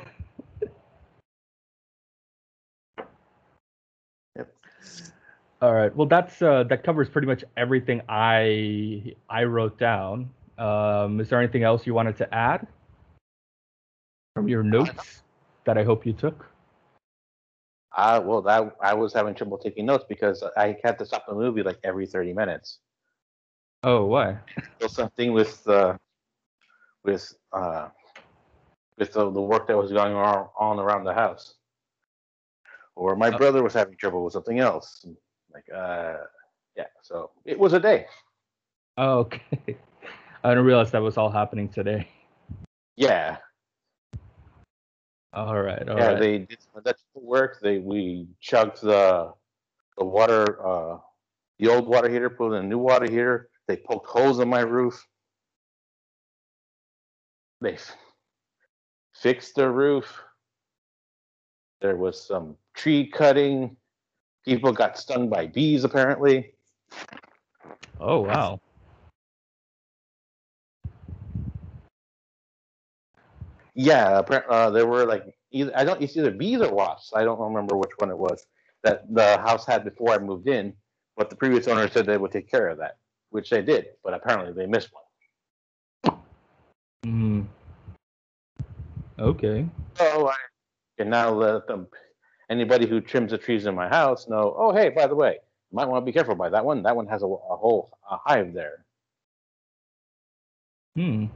All right. Well, that's uh, that covers pretty much everything I I wrote down. Um, is there anything else you wanted to add from your notes that I hope you took? Uh, well, that I was having trouble taking notes because I had to stop the movie like every 30 minutes. Oh, why? So something with uh, with uh, with the, the work that was going on, on around the house, or my Oh. brother was having trouble with something else. Like, uh, yeah. So it was a day. Oh, okay. I didn't realize that was all happening today. Yeah, All right. All yeah. right. They did some electrical work. They we chugged the the water uh, the old water heater, put in a new water heater. They poked holes in my roof. They f- fixed the roof. There was some tree cutting. People got stung by bees, apparently. Oh wow. Yeah, uh, there were like either I don't it's either bees or wasps. I don't remember which one it was that the house had before I moved in. But the previous owner said they would take care of that, which they did. But apparently they missed one. Hmm. Okay. So I can now let them anybody who trims the trees in my house know. Oh, hey, by the way, you might want to be careful by that one. That one has a, a whole a hive there. Hmm.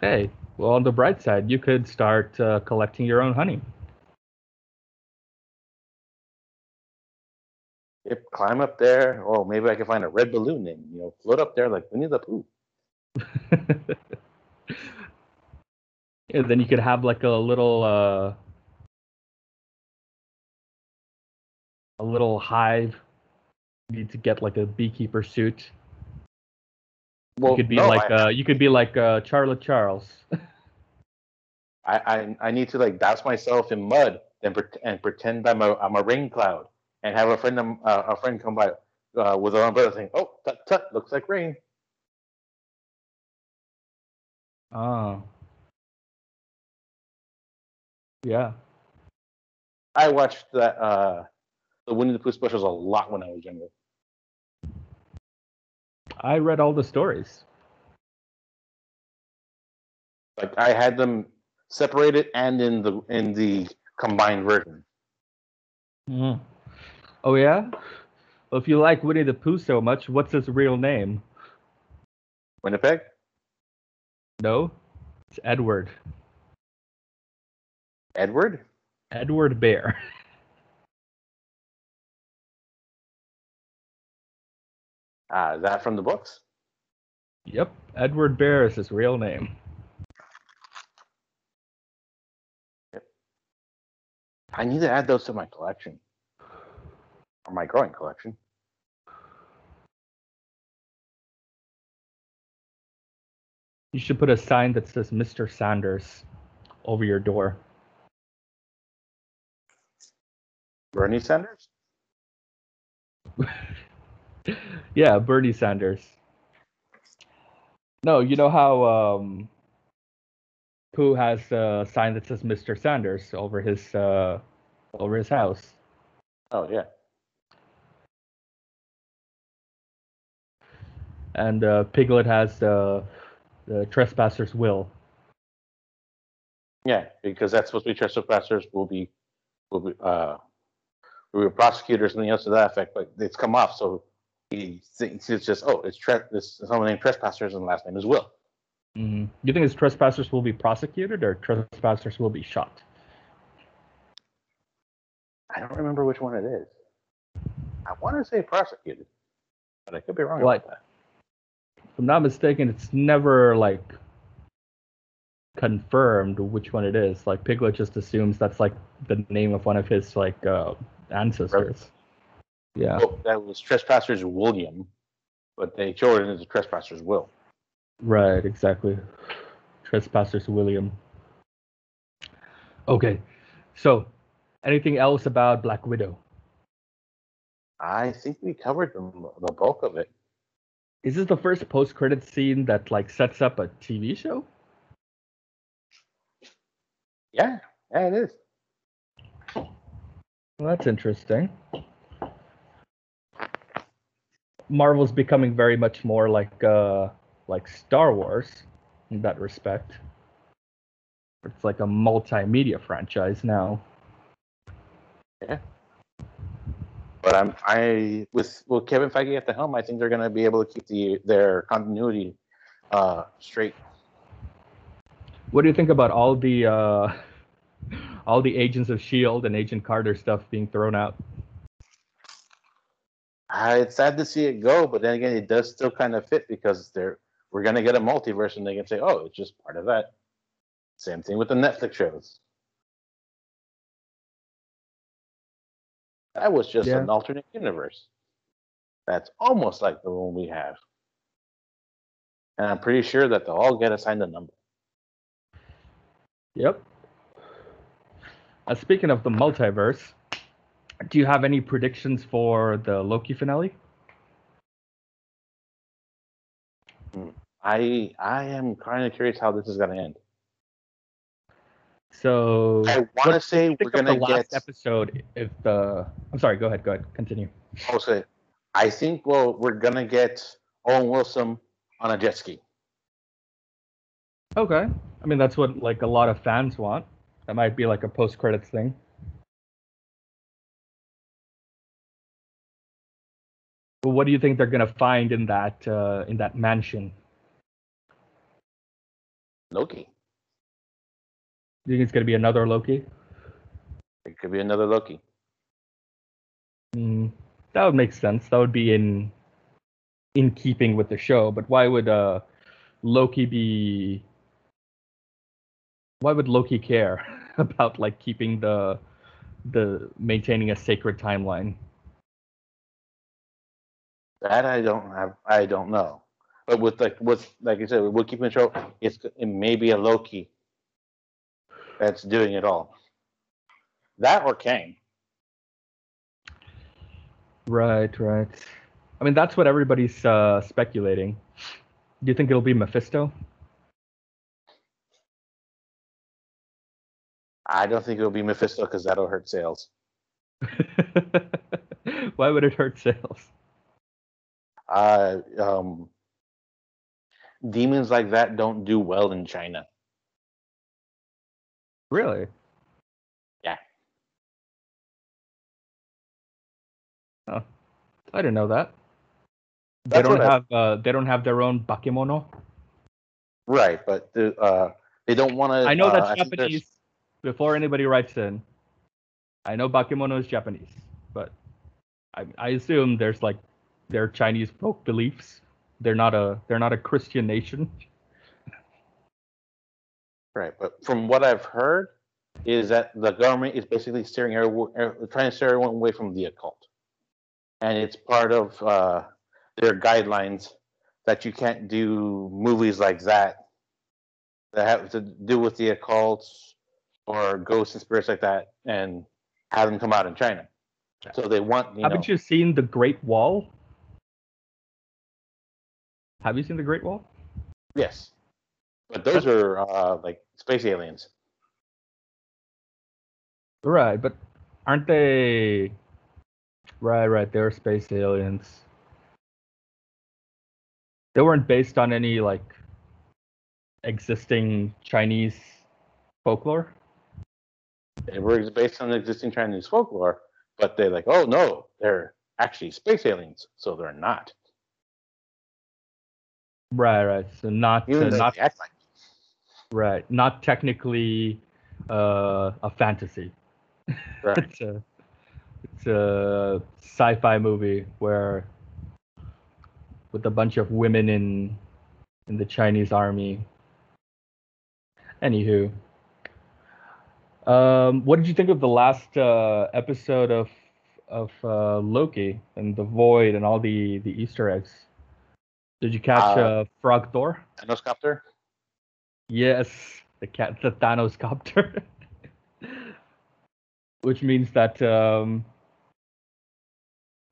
Hey, well, on the bright side, you could start uh, collecting your own honey. Yep, climb up there. Oh, maybe I can find a red balloon and you know float up there like Winnie the Pooh. yeah, then you could have like a little uh a little hive. You need to get like a beekeeper suit. Well, you could be no, like I, uh you could be like uh Charlotte Charles. I, I I need to like douse myself in mud and pret and pretend I'm a I'm a rain cloud and have a friend um, uh, a friend come by uh, with an umbrella saying, "Oh, tut tut, looks like rain." Ah. Yeah. I watched that uh, the Winnie the Pooh specials a lot when I was younger. I read all the stories. Like I had them separated and in the in the combined version. Mhm. Oh yeah? Well, if you like Winnie the Pooh so much, what's his real name? Winnipeg. No? It's Edward. Edward. Edward Bear. Ah, is that from the books? yep, Edward Bear is his real name. I need to add those to my collection or my growing collection. You should put a sign that says Mr. Sanders over your door. Bernie Sanders. yeah, Bernie Sanders. No, you know how um, Pooh has a sign that says Mr. Sanders over his uh, over his house. Oh yeah. and uh, Piglet has the the trespasser's will. Yeah, because that's supposed to be trespassers will be will be uh will be prosecutors and the else to that effect, but it's come off. So he thinks it's just oh, it's tre- this someone named trespassers and the last name is Will. Mm-hmm. You think his trespassers will be prosecuted or trespassers will be shot? I don't remember which one it is. I want to say prosecuted, but I could be wrong What? about that. If I'm not mistaken, it's never like confirmed which one it is. Like Piglet just assumes that's like the name of one of his like uh, ancestors. Yeah. Oh, that was trespassers William, but they showed it as a trespassers Will. Right, exactly. Trespassers William. Okay. So, anything else about Black Widow? I think we covered the, the bulk of it. Is this the first post-credit scene that like sets up a TV show? Yeah, yeah, it is. Well, that's interesting. Marvel's becoming very much more like uh like Star Wars in that respect. It's like a multimedia franchise now. Yeah. But I'm I with with Kevin Feige at the helm, I think they're going to be able to keep the their continuity uh, straight. What do you think about all the uh all the Agents of Shield and Agent Carter stuff being thrown out? Uh, it's sad to see it go, but then again, it does still kind of fit because they're we're going to get a multiverse, and they can say, "Oh, it's just part of that." Same thing with the Netflix shows. That was just Yeah. an alternate universe. That's almost like the one we have. And I'm pretty sure that they'll all get assigned a number. Yep. Uh, speaking of the multiverse, do you have any predictions for the Loki finale? I I am kind of curious how this is gonna end. So I want to say we're gonna last get. episode. If the I'm sorry, go ahead, go ahead, continue. Also, I think well we're gonna get Owen Wilson on a jet ski. Okay. I mean, that's what like a lot of fans want. That might be like a post credits thing. But what do you think they're gonna find in that uh, in that mansion? Loki. Do you think it's gonna be another Loki? It could be another Loki. Mm, that would make sense. That would be in in keeping with the show. But why would uh, Loki be? Why would Loki care about like keeping the the maintaining a sacred timeline? That I don't have. I don't know. But with like what's like I said, we'll keep in show. It's it may be a Loki that's doing it all. That or Kang. Right, right. I mean, that's what everybody's uh, speculating. Do you think it'll be Mephisto? I don't think it'll be Mephisto because that'll hurt sales. Why would it hurt sales? Uh, um, demons like that don't do well in China. Really? Yeah. Oh, I didn't know that. They don't what I- have uh, they don't have their own bakemono. Right, but the, uh, they don't want to. I know uh, that's Japanese. Before anybody writes in, I know bakemono is Japanese, but I, I assume there's like their Chinese folk beliefs. They're not a they're not a Christian nation. Right, but from what I've heard, is that the government is basically steering everyone, er, trying to steer everyone away from the occult, and it's part of uh, their guidelines that you can't do movies like that that have to do with the occult or ghosts and spirits like that, and have them come out in China. So they want you. Haven't you seen the Great Wall? Have you seen the Great Wall? Yes, but those are uh, like space aliens. Right, but aren't they? Right, right. They're space aliens. They weren't based on any like existing Chinese folklore. They were based on existing Chinese folklore, but they're like, oh no, they're actually space aliens, so they're not. Right, right. So not uh, not like right, not technically uh, a fantasy. Right. it's a it's a sci-fi movie where with a bunch of women in in the Chinese army. Anywho, um, what did you think of the last uh, episode of of uh, Loki and the Void and all the the Easter eggs? Did you catch Uh, uh, Frog Thor? Thanos copter. Yes, the cat, the Thanos copter, which means that. Um,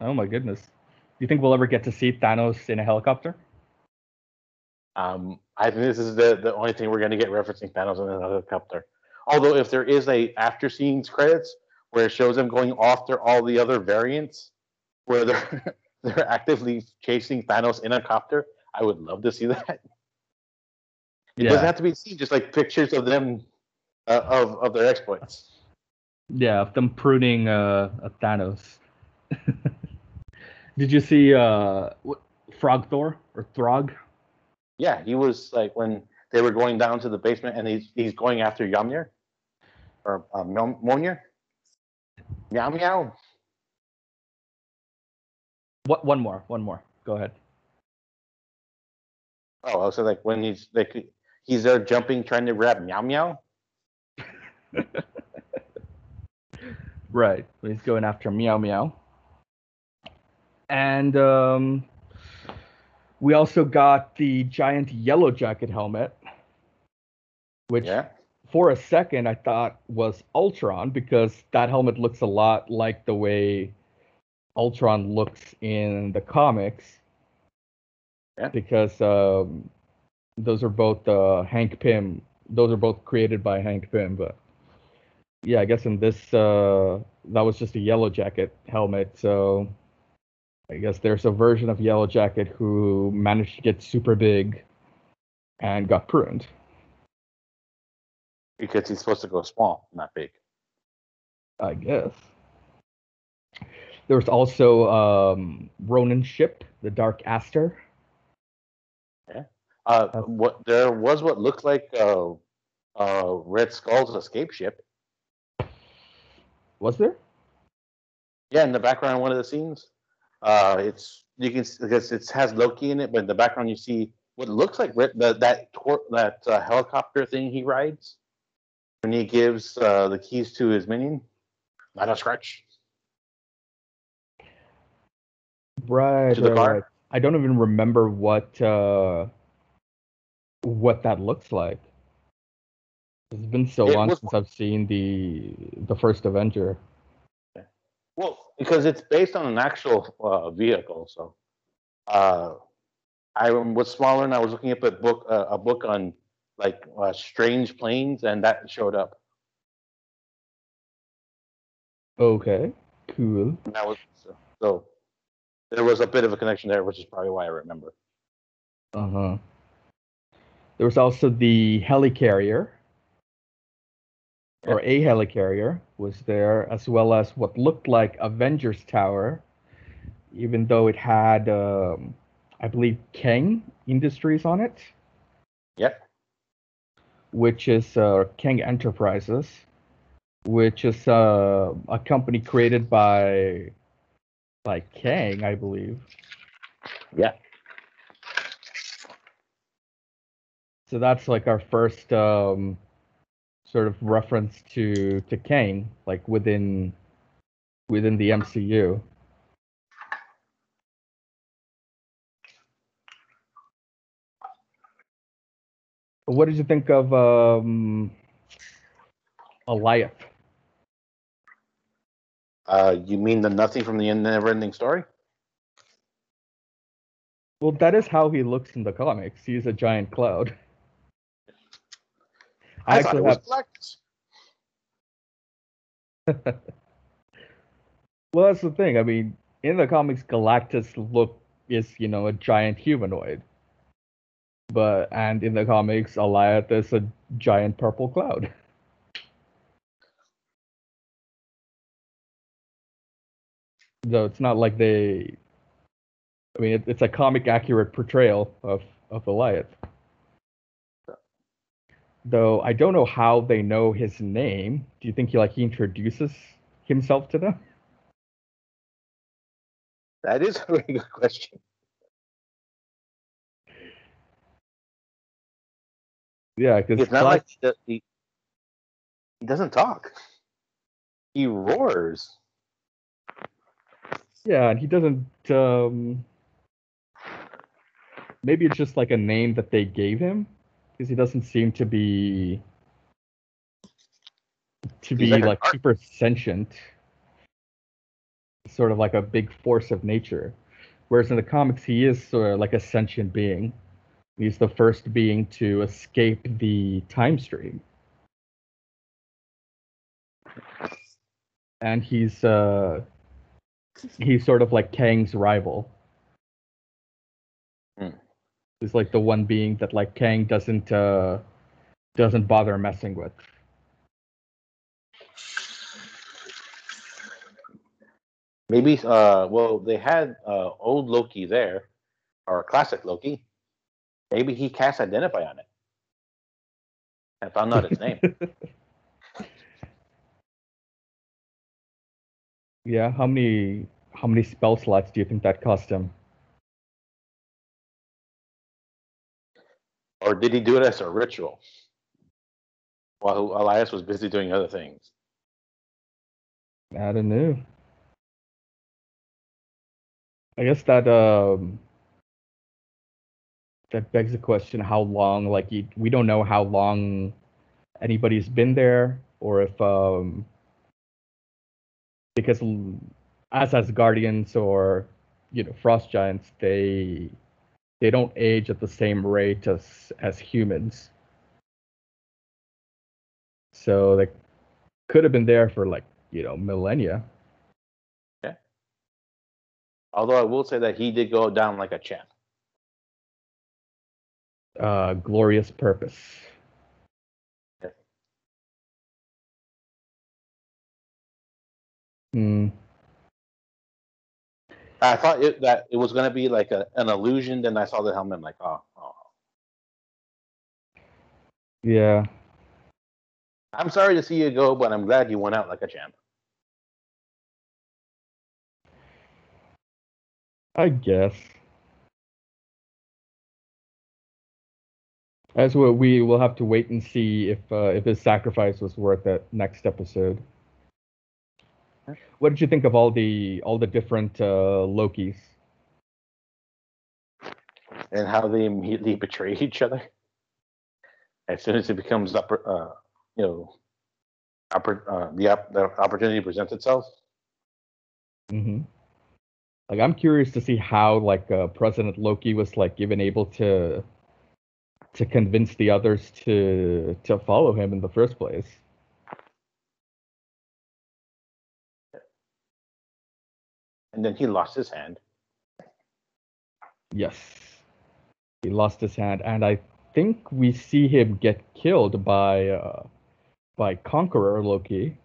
oh my goodness, do you think we'll ever get to see Thanos in a helicopter? Um, I think this is the, the only thing we're going to get referencing Thanos in another helicopter. Although, if there is a after scenes credits where it shows them going after all the other variants, where they're they're actively chasing Thanos in a copter, I would love to see that. It doesn't have to be seen, just like pictures of them uh, of of their exploits. yeah, of them pruning uh, a Thanos. Did you see uh, Frog Thor or Throg? Yeah, he was like when they were going down to the basement, and he's he's going after Yamir or uh, Mel- Mjolnir. Meow meow. What? One more, one more. Go ahead. Oh, also like when he's like he's there jumping, trying to grab meow meow. Right. He's going after Meow Meow. And um, we also got the giant yellow jacket helmet, which Yeah. For a second I thought was Ultron because that helmet looks a lot like the way Ultron looks in the comics. Yeah. Because um, those are both uh, Hank Pym. Those are both created by Hank Pym, but yeah, I guess in this uh, that was just a Yellow Jacket helmet. So I guess there's a version of Yellow Jacket who managed to get super big and got pruned. Because he's supposed to go small, not big. I guess. There was also um, Ronan Ship, the Dark Aster. Uh, Uh, what there was what looked like uh, uh, Red Skull's escape ship. Was there? Yeah, in the background, of one of the scenes, uh, it's you can because it has Loki in it, but in the background you see what looks like Red, the, that tor- that uh, helicopter thing he rides when he gives uh, the keys to his minion. Not a scratch. Right, To the right, car? right. I don't even remember what uh, what that looks like. It's been so It long was- since I've seen the the first Avenger. Well, because it's based on an actual uh, vehicle, so uh, I was smaller and I was looking up a book uh, a book on like uh, strange planes, and that showed up. Okay, cool. And that was so, so there was a bit of a connection there, which is probably why I remember. Uh huh. There was also the helicarrier, or a helicarrier was there, as well as what looked like Avengers Tower, even though it had, um, I believe, Kang Industries on it, Yep. Which is uh, Kang Enterprises, which is uh, a company created by, by Kang, I believe. Yeah. So that's like our first um, sort of reference to to Kang, like within within the MCU. What did you think of um, Alioth? Uh, you mean the nothing from the never-ending story? Well, that is how he looks in the comics. He's a giant cloud. I, I, thought actually it was have. Galactus. Well, that's the thing. I mean, in the comics, Galactus look is you know a giant humanoid, but and in the comics, Alioth is a giant purple cloud. So it's not like they. I mean, it, it's a comic accurate portrayal of of Alioth. Though I don't know how they know his name. Do you think he like he introduces himself to them? That is a very good question. Yeah, because It's not like he, he doesn't talk. He roars. Yeah, and he doesn't. Um, maybe it's just like a name that they gave him, because he doesn't seem to be to He's be like like super sentient, sort of like a big force of nature. Whereas in the comics, he is sort of like a sentient being. He's the first being to escape the time stream, and he's uh, he's sort of like Kang's rival. Hmm. He's like the one being that like Kang doesn't uh doesn't bother messing with. Maybe, uh, well, they had uh, old Loki there, or classic Loki. Maybe he cast Identify on it and found out its name. yeah, how many how many spell slots do you think that cost him? or did he do it as a ritual while Alioth was busy doing other things? I don't know. I guess that um that begs the question how long like you, we don't know how long anybody's been there or if um because Asgardians or you know frost giants they they don't age at the same rate as as humans so they could have been there for like you know millennia Yeah. Although I will say that he did go down like a champ. Uh glorious purpose. Hmm. I thought it, that it was going to be like a, an illusion. Then I saw the helmet. I'm like, oh, oh. yeah I'm sorry to see you go, but I'm glad you went out like a champ. I guess. As well, we will have to wait and see if uh, if his sacrifice was worth it next episode. What did you think of all the all the different uh, Lokis? And how they immediately betray each other as soon as it becomes upper, uh, you know, oppor- uh, the op- the opportunity presents itself. hmm Like, I'm curious to see how like uh, President Loki was like even able to to convince the others to to follow him in the first place. And then he lost his hand. Yes. He lost his hand, and I think we see him get killed by uh, by Conqueror Loki,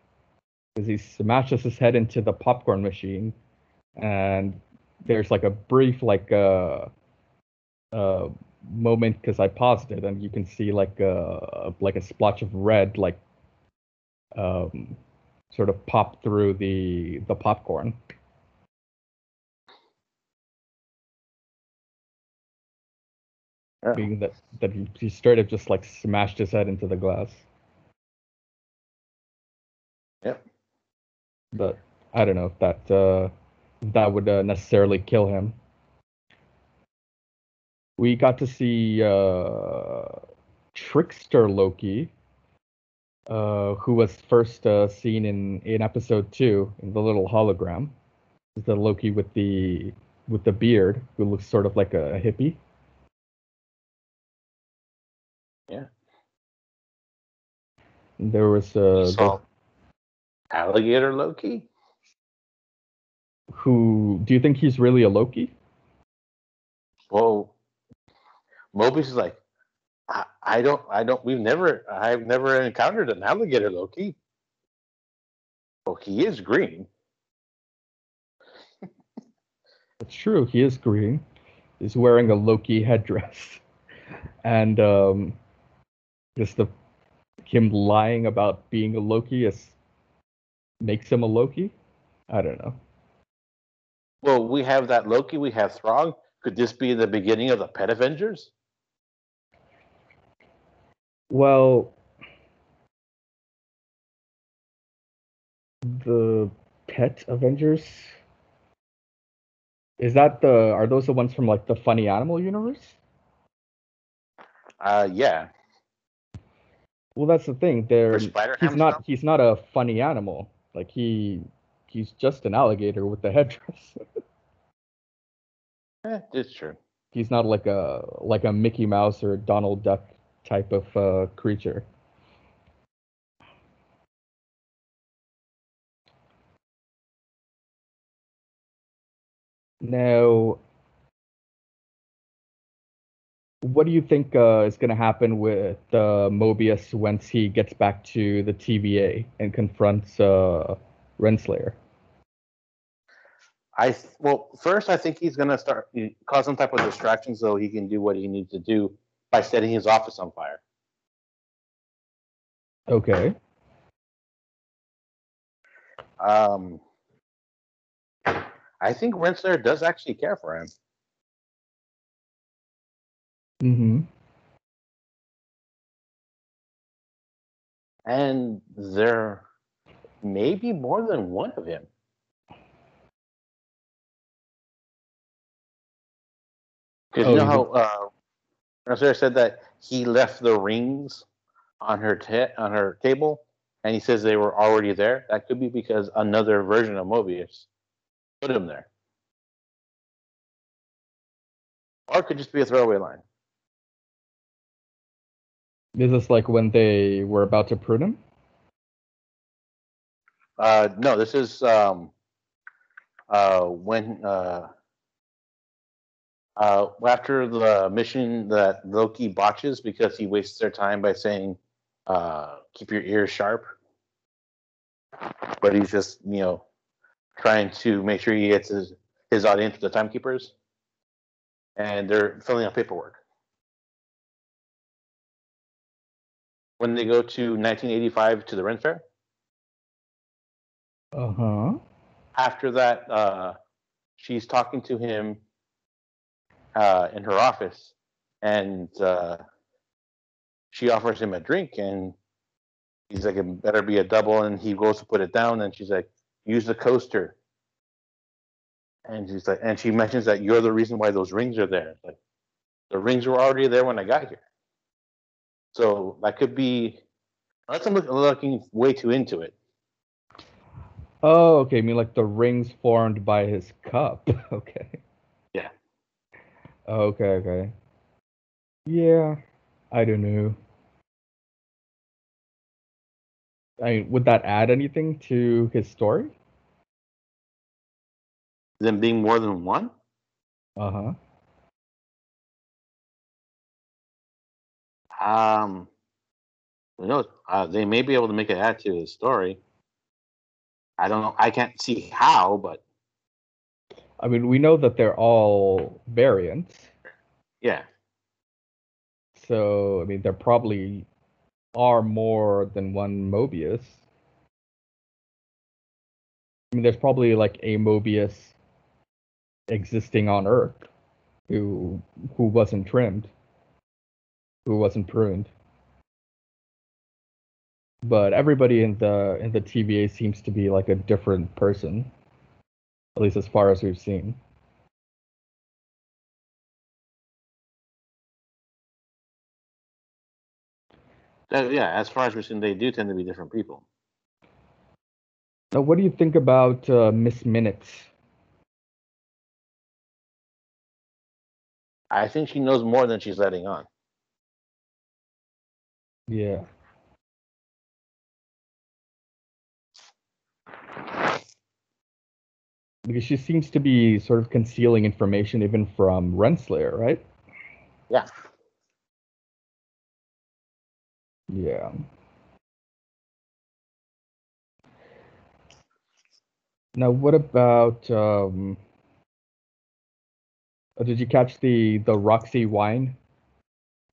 because he smashes his head into the popcorn machine, and there's like a brief like uh, uh moment because I paused it, and you can see like a like a splotch of red like um sort of pop through the the popcorn. Yeah. being that that he, he straight up just like smashed his head into the glass. Yep. But I don't know if that uh, that would uh, necessarily kill him. We got to see uh, Trickster Loki, uh, who was first uh, seen in in episode two in the little hologram. It's the Loki with the with the beard, who looks sort of like a, a hippie. Yeah. There was uh, alligator Loki. who do you think he's really a Loki? Well, Mobius is like, I, I don't, I don't. We've never, I've never encountered an alligator Loki. Well, he is green. It's true, he is green. He's wearing a Loki headdress. And um just the him lying about being a Loki is makes him a Loki? I don't know. Well, we have that Loki. We have Throg. Could this be the beginning of the Pet Avengers? Well the pet Avengers is that the are those the ones from like the funny animal universe? Uh, yeah. Well, that's the thing. They're he's not stuff? he's not a funny animal. Like he he's just an alligator with the headdress. Eh, it's true. he's not like a like a Mickey Mouse or Donald Duck type of uh, creature. Now, what do you think uh, is going to happen with uh, Mobius once he gets back to the TVA and confronts uh, Renslayer? I well, first I think he's gonna start cause some type of distraction so he can do what he needs to do by setting his office on fire. Okay. Um, I think Renslayer does actually care for him. Mm-hmm. and they're maybe more than one of him. Because Oh, you know how uh, Sarah said that he left the rings on her on her table, and he says they were already there. That could be because another version of Mobius put him there, or it could just be a throwaway line. Is this like when they were about to prune him? Uh, no, this is um, uh, when uh, uh, after the mission that Loki botches because he wastes their time by saying, uh, "Keep your ears sharp," but he's just you know trying to make sure he gets his his audience, the timekeepers, and they're filling out paperwork. When they go to 1985 to the Ren Fair, Uh huh. after that, uh, she's talking to him uh, in her office, and uh, she offers him a drink, and he's like, "It better be a double," and he goes to put it down, and she's like, "Use the coaster," and she's like, and she mentions that you're the reason why those rings are there. Like, the rings were already there when I got here, so that could be. Unless I'm looking way too into it. Oh, okay. I mean, like the rings formed by his cup. okay. Yeah. Okay, okay. Yeah, I don't know. I mean, would that add anything to his story? Them being more than one. Uh huh. Um, who knows? Uh, they may be able to make it add to his story. I don't know. I can't see how, but I mean, we know that they're all variants. yeah, So, I mean, there probably are more than one Mobius. I mean, there's probably like a Mobius existing on Earth who who wasn't trimmed, who wasn't pruned. But everybody in the in the TVA seems to be like a different person, at least as far as we've seen. Yeah. As far as we've seen, they do tend to be different people. Now, what do you think about uh, Miss Minutes? I think she knows more than she's letting on. Yeah. Because she seems to be sort of concealing information even from Renslayer, right? Yeah. Yeah. Now, what about um uh, did you catch the the Roxy wine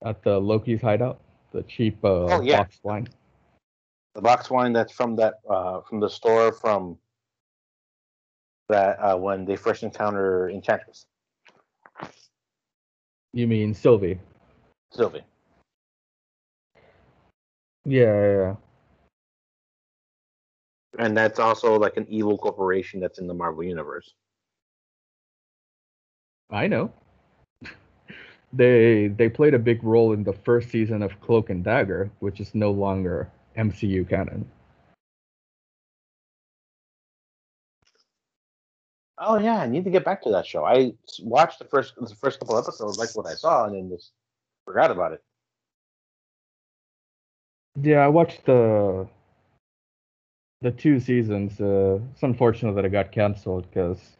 at the Loki's hideout? The cheap uh Oh, yeah. box wine. The box wine that's from that uh, from the store from that uh, when they first encounter Enchantress, You mean Sylvie? Sylvie. Yeah, yeah, yeah. And that's also like an evil corporation that's in the Marvel universe. I know. They they played a big role in the first season of Cloak and Dagger, which is no longer MCU canon. Oh yeah, I need to get back to that show. I watched the first the first couple episodes, like what I saw, and then just forgot about it. Yeah, I watched the the two seasons. Uh, it's unfortunate that it got canceled because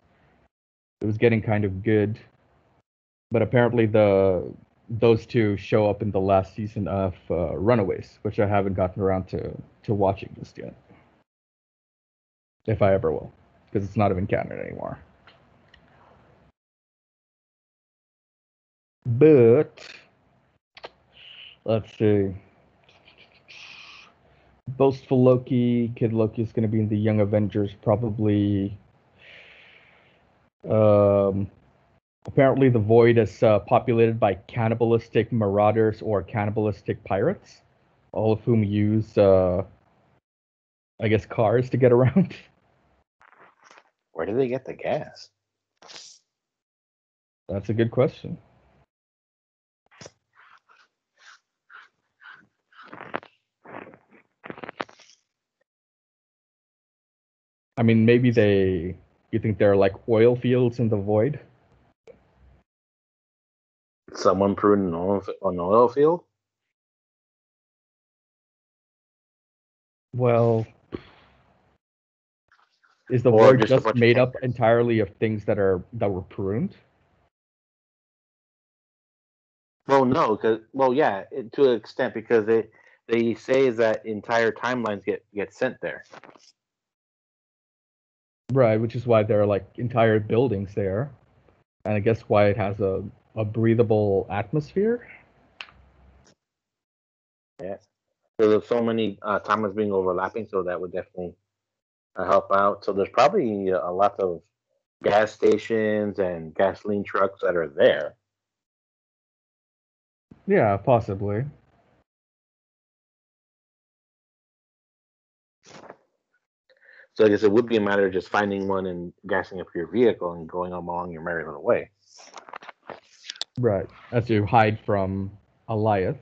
it was getting kind of good. But apparently, the those two show up in the last season of uh, Runaways, which I haven't gotten around to to watching just yet. If I ever will, because it's not even canon anymore. But let's see. Boastful Loki, Kid Loki is going to be in the Young Avengers probably. Um, apparently, the void is uh, populated by cannibalistic marauders or cannibalistic pirates, all of whom use uh, I guess cars to get around. Where do they get the gas? That's a good question. I mean, maybe they. You think there are like oil fields in the void? Someone pruned an oil, an oil field? Well, is the Or void just just made up entirely of things that are that were pruned? Well, no, because well, yeah, it, to an extent because they they say that entire timelines get get sent there. Right, which is why there are like entire buildings there, and I guess why it has a a breathable atmosphere. Yeah. So there's so many uh, timelines being overlapping, so that would definitely help out. So there's probably a lot of gas stations and gasoline trucks that are there. Yeah, possibly. So I guess it would be a matter of just finding one and gassing up your vehicle and going along your merry little way. Right, as you hide from Alioth.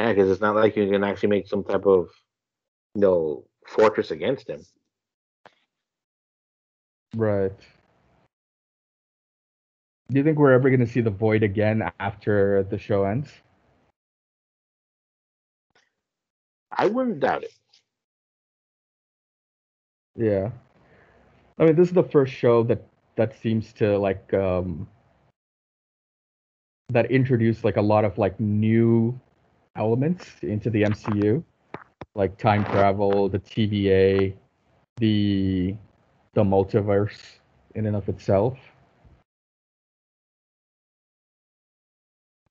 Yeah, because it's not like you can actually make some type of, you know, fortress against him. Right. Do you think we're ever going to see the void again after the show ends? I wouldn't doubt it. Yeah. I mean, this is the first show that that seems to like um that introduced like a lot of like new elements into the MCU, like time travel, the TVA, the the multiverse in and of itself.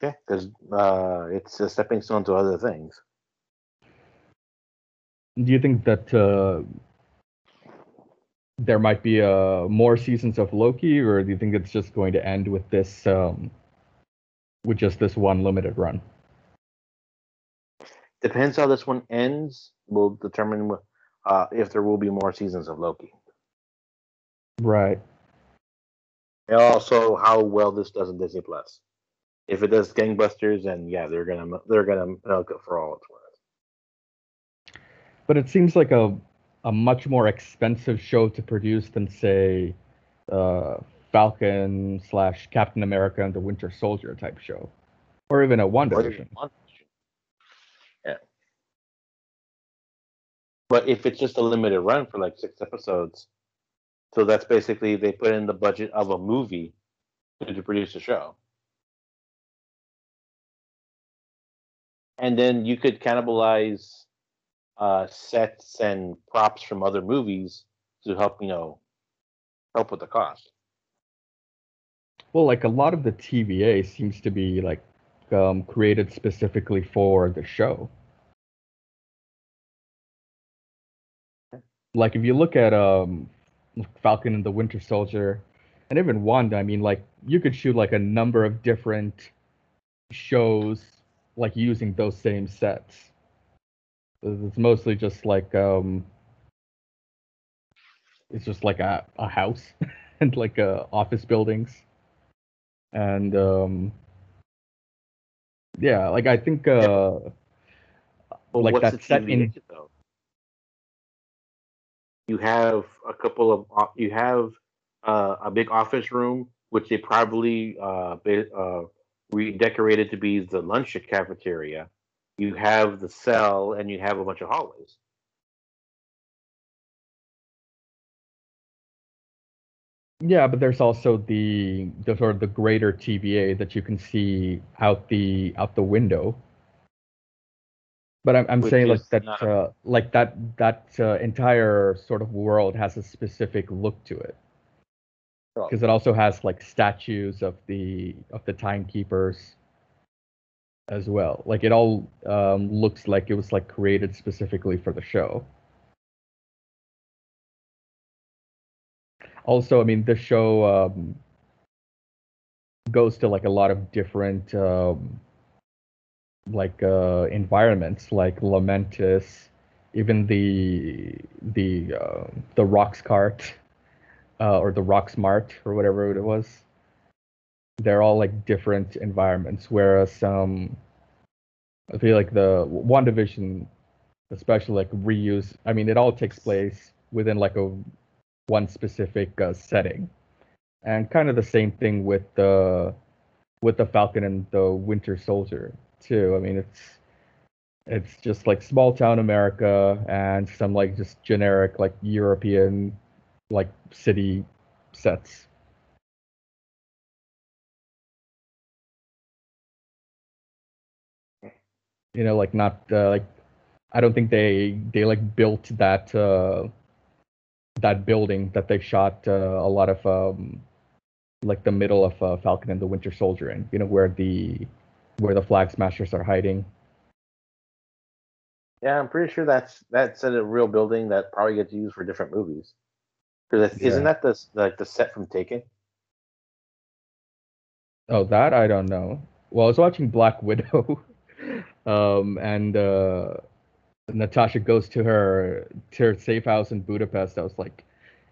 Yeah, because uh, it's a stepping stone to other things. Do you think that uh, there might be uh, more seasons of Loki, or do you think it's just going to end with this, um, with just this one limited run? Depends how this one ends. Will determine uh, if there will be more seasons of Loki. Right. And also how well this does in Disney Plus. If it does gangbusters, then yeah, they're gonna they're gonna milk it for all it's worth. But it seems like a a much more expensive show to produce than say uh, Falcon slash Captain America and the Winter Soldier type show, or even a Wonder WandaVision. even- But if it's just a limited run for like six episodes, so that's basically they put in the budget of a movie to, produce a show. And then you could cannibalize uh, sets and props from other movies to help, you know, help with the cost. Well, like a lot of the TVA seems to be like um, created specifically for the show. Like if you look at um, Falcon and the Winter Soldier, and even Wanda, I mean, like you could shoot like a number of different shows, like using those same sets. It's mostly just like um, it's just like a, a house and like uh, office buildings and um yeah like i think uh But Like that set in- though? You have a couple of you have uh, a big office room, which they probably uh, uh, redecorated to be the lunch cafeteria. You have the cell, and you have a bunch of hallways. yeah but there's also the the sort of the greater tva that you can see out the out the window but i'm, I'm saying like that not uh, like that that uh, entire sort of world has a specific look to it. Because it also has like statues of the of the timekeepers as well. Like it all um, looks like it was like created specifically for the show. Also i mean the show um, goes to like a lot of different um, like uh, environments like Lamentis, even the the uh, the Roxxcart uh, or the Rocks Mart or whatever it was. They're all like different environments, whereas um, I feel like the WandaVision, especially like reuse. I mean, it all takes place within like a one specific uh, setting, and kind of the same thing with the with the Falcon and the Winter Soldier too. I mean, it's it's just like small town America and some like just generic like European like city sets. You know, like not uh, like I don't think they they like built that uh that building that they shot uh, a lot of um like the middle of uh, Falcon and the Winter Soldier in, you know, where the where the flag smashers are hiding. Yeah, I'm pretty sure that's that's a real building that probably gets used for different movies. Because Yeah. isn't that the like the set from Taken? Oh, that I don't know. Well, I was watching Black Widow, um, and uh, Natasha goes to her to her safe house in Budapest. I was like,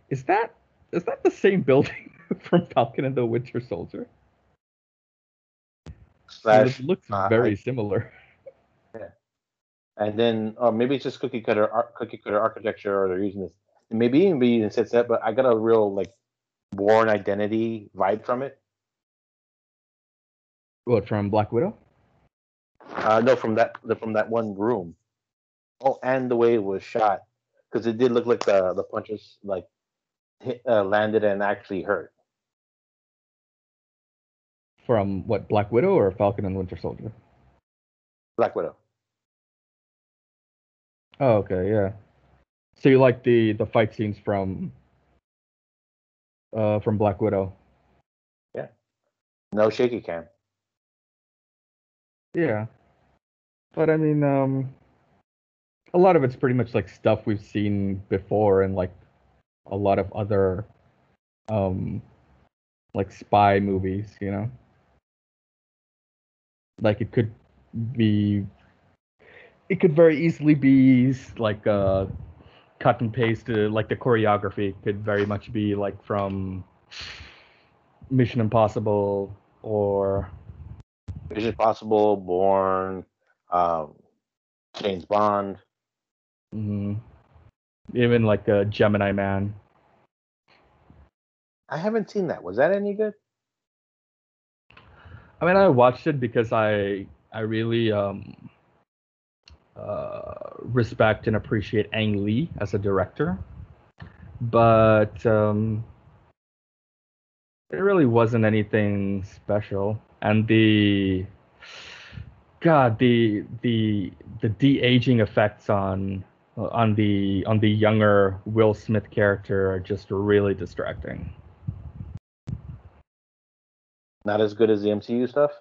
is that is that the same building from Falcon and the Winter Soldier? Slash, it looks uh, very I- similar. and then or maybe it's just cookie cutter ar- cookie cutter architecture, or they're using this. Maybe even be using set set, but I got a real like Bourne Identity vibe from it. What from Black Widow? Uh, no, from that the, from that one room. Oh, and the way it was shot, because it did look like the the punches like hit, uh, landed and actually hurt. From what Black Widow or Falcon and Winter Soldier? Black Widow. Oh, okay, yeah. So you like the the fight scenes from uh from Black Widow? Yeah. No shaky cam. Yeah. But I mean, um, a lot of it's pretty much like stuff we've seen before and like a lot of other, um, like spy movies, you know? Like it could be, it could very easily be like uh, cut and paste, uh, like the choreography could very much be like from Mission Impossible or Mission Possible, Bourne, um, James Bond. hmm Even like a Gemini Man. I haven't seen that. Was that any good? I mean, I watched it because I I really um uh, respect and appreciate Ang Lee as a director, but um, it really wasn't anything special. And the God, the the the de aging effects on on the on the younger Will Smith character are just really distracting. Not as good as the MCU stuff.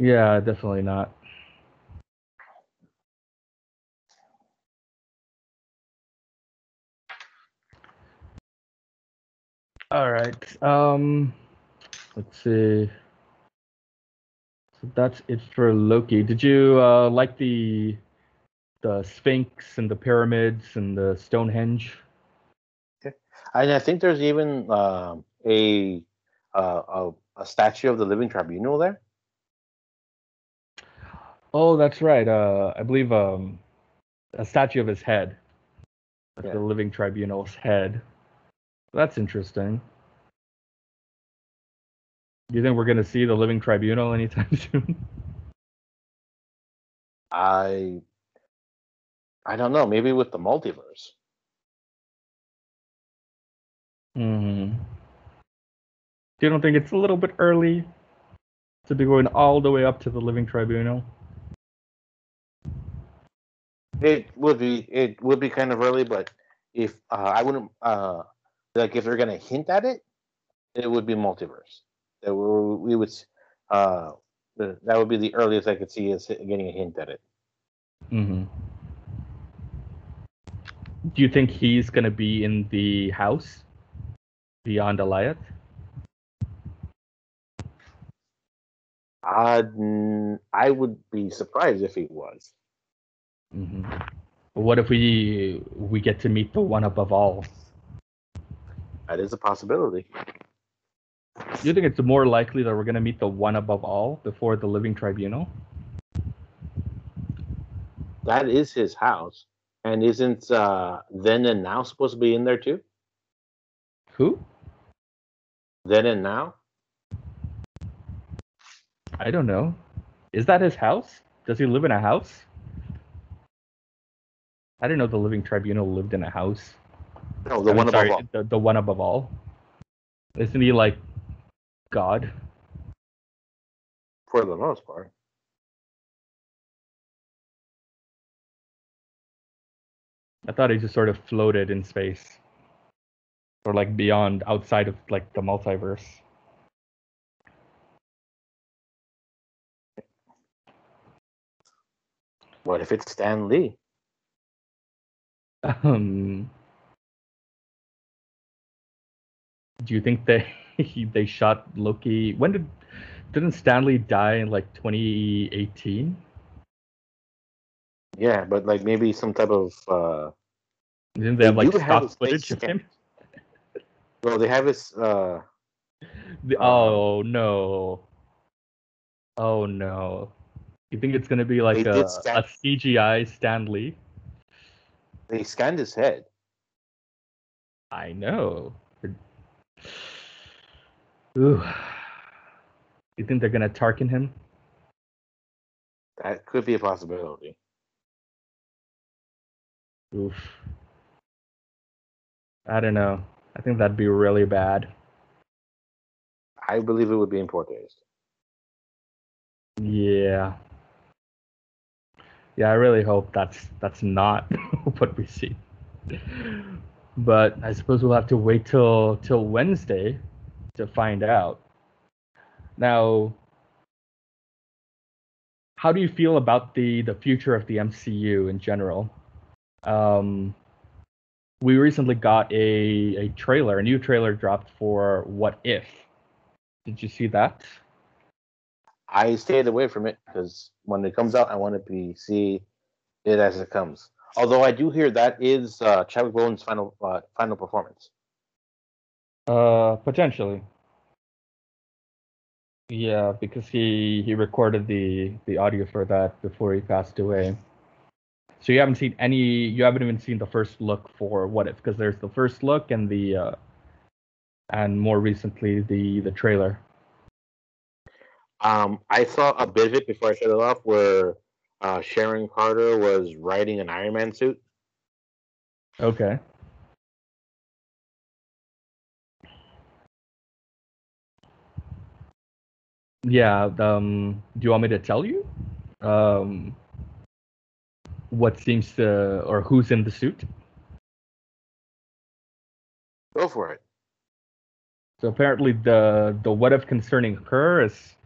Yeah, definitely not. All right. Um, let's see. So that's it for Loki. Did you uh, like the the Sphinx and the pyramids and the Stonehenge? And I think there's even um, a, uh, a a statue of the Living Tribunal there. Oh, that's right. Uh, I believe um, a statue of his head, of Yeah. the Living Tribunal's head. That's interesting. Do you think we're gonna see the Living Tribunal anytime soon? I I don't know. Maybe with the multiverse. hmm You don't think it's a little bit early to be going all the way up to the Living Tribunal? It would be it would be kind of early, but if uh, I wouldn't uh, like if they're gonna hint at it, it would be multiverse. That we, we would uh, the, that would be the earliest I could see us getting a hint at it. Mm-hmm. Do you think he's gonna be in the house beyond Alioth? Uh, I would be surprised if he was. hmm What if we we get to meet the one above all? That is a possibility. You think it's more likely that we're gonna meet the one above all before the living tribunal? That is his house, and isn't uh, then and now supposed to be in there too? Who? Then and now. I don't know. Is that his house? Does he live in a house? I didn't know the living tribunal lived in a house. No, the I mean, one above all. The, the one above all. Isn't he like God? For the most part. I thought he just sort of floated in space. Or like beyond outside of like the multiverse. What if it's Stan Lee? Um Do you think they they shot Loki when did didn't Stan Lee die in like 2018? Yeah, but like maybe some type of. uh Didn't they have like stock footage of him? Well, they have his. uh The- Um, oh no. Oh no. You think it's gonna be like a, scan- a CGI Stan Lee? They scanned his head. I know. Ooh. You think they're gonna Tarkin him? That could be a possibility. Oof. I don't know. I think that'd be really bad. I believe it would be in poor taste. Yeah. Yeah, I really hope that's that's not what we see. But I suppose we'll have to wait till till Wednesday to find out. Now, how do you feel about the the future of the MCU in general? Um, we recently got a a trailer, a new trailer dropped for What If. Did you see that? I stayed away from it because when it comes out, I want to be see it as it comes. Although I do hear that is uh, Chadwick Boseman's final uh, final performance. Uh, potentially. Yeah, because he he recorded the the audio for that before he passed away. So you haven't seen any. You haven't even seen the first look for what if, because there's the first look and the uh, and more recently the the trailer. Um, I saw a bit of it before I shut it off, where uh, Sharon Carter was riding an Iron Man suit. Okay. Yeah. Um. Do you want me to tell you? Um. What seems to, or who's in the suit? Go for it. So apparently, the the what if concerning her is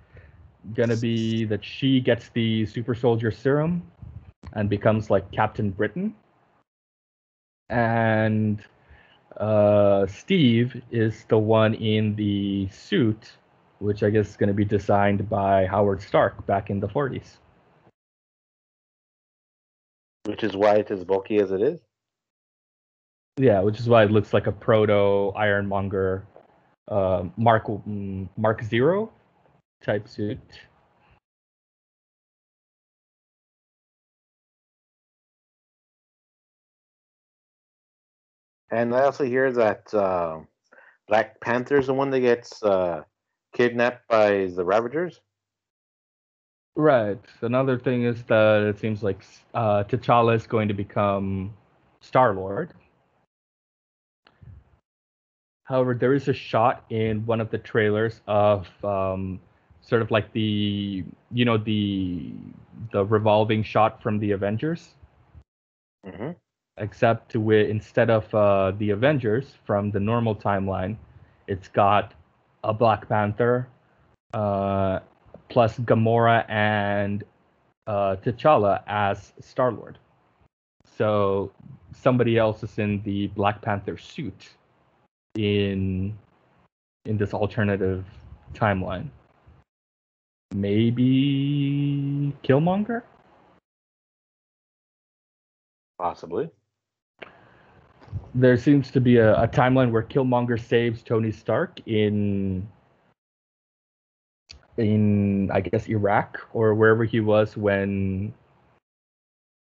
gonna be that she gets the super soldier serum and becomes like Captain Britain, and uh, Steve is the one in the suit, which I guess is gonna be designed by Howard Stark back in the 40s. Which is why it's as bulky as it is. Yeah, which is why it looks like a proto Ironmonger, uh, Mark mm, Mark Zero type suit. And I also hear that uh, Black is the one that gets uh, kidnapped by the Ravagers. Right. Another thing is that it seems like uh, T'Challa is going to become Star Lord. However, there is a shot in one of the trailers of um, sort of like the you know the the revolving shot from the Avengers, hmm except where instead of uh, the Avengers from the normal timeline, it's got a Black Panther, uh, plus Gamora and uh, T'Challa as Star Lord. So somebody else is in the Black Panther suit in in this alternative timeline. Maybe Killmonger. Possibly. There seems to be a, a timeline where Killmonger saves Tony Stark in in I guess Iraq or wherever he was when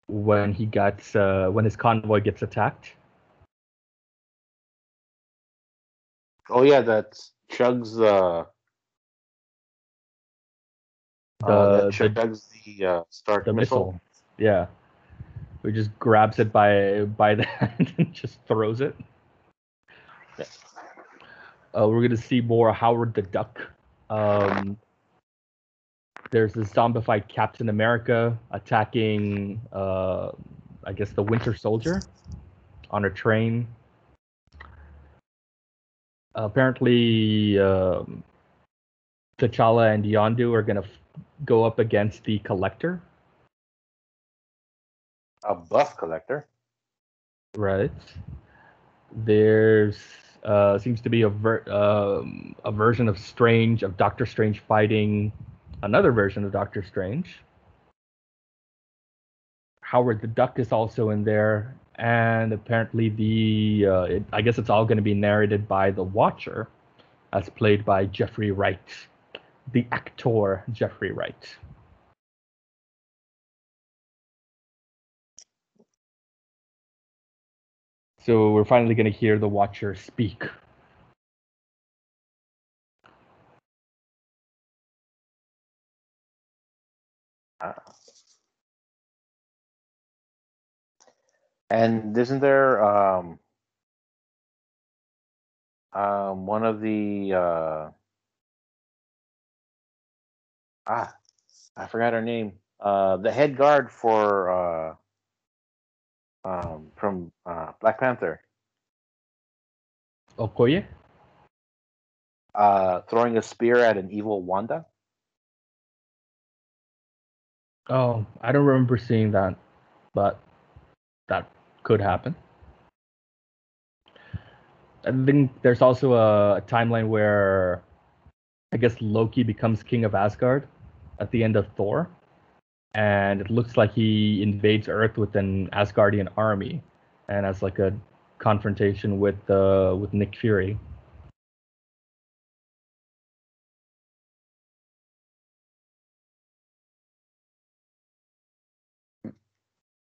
when he gets uh, when his convoy gets attacked. Oh yeah, that's Chugs uh, The, uh that the, Chugs the uh, Stark the missile. missile. Yeah. He just grabs it by by the hand and just throws it. Yeah. Uh, we're gonna see more Howard the Duck. Um, there's this zombified Captain America attacking, uh, I guess, the Winter Soldier on a train. apparently, um, T'Challa and Yondu are gonna go up against the Collector. A buff collector. Right. There's uh, seems to be a ver- um, a version of Strange of Doctor Strange fighting another version of Doctor Strange. Howard the Duck is also in there, and apparently the uh, it, I guess it's all going to be narrated by the Watcher, as played by Jeffrey Wright, the actor Jeffrey Wright. So we're finally going to hear the Watcher speak. And isn't there um um one of the uh ah I forgot her name. Uh the head guard for uh um from uh Black Panther. Okoye? Uh throwing a spear at an evil Wanda. Oh, I don't remember seeing that, but that could happen. I think there's also a, a timeline where I guess Loki becomes king of Asgard at the end of Thor, and it looks like he invades Earth with an Asgardian army, and has like a confrontation with uh, with Nick Fury.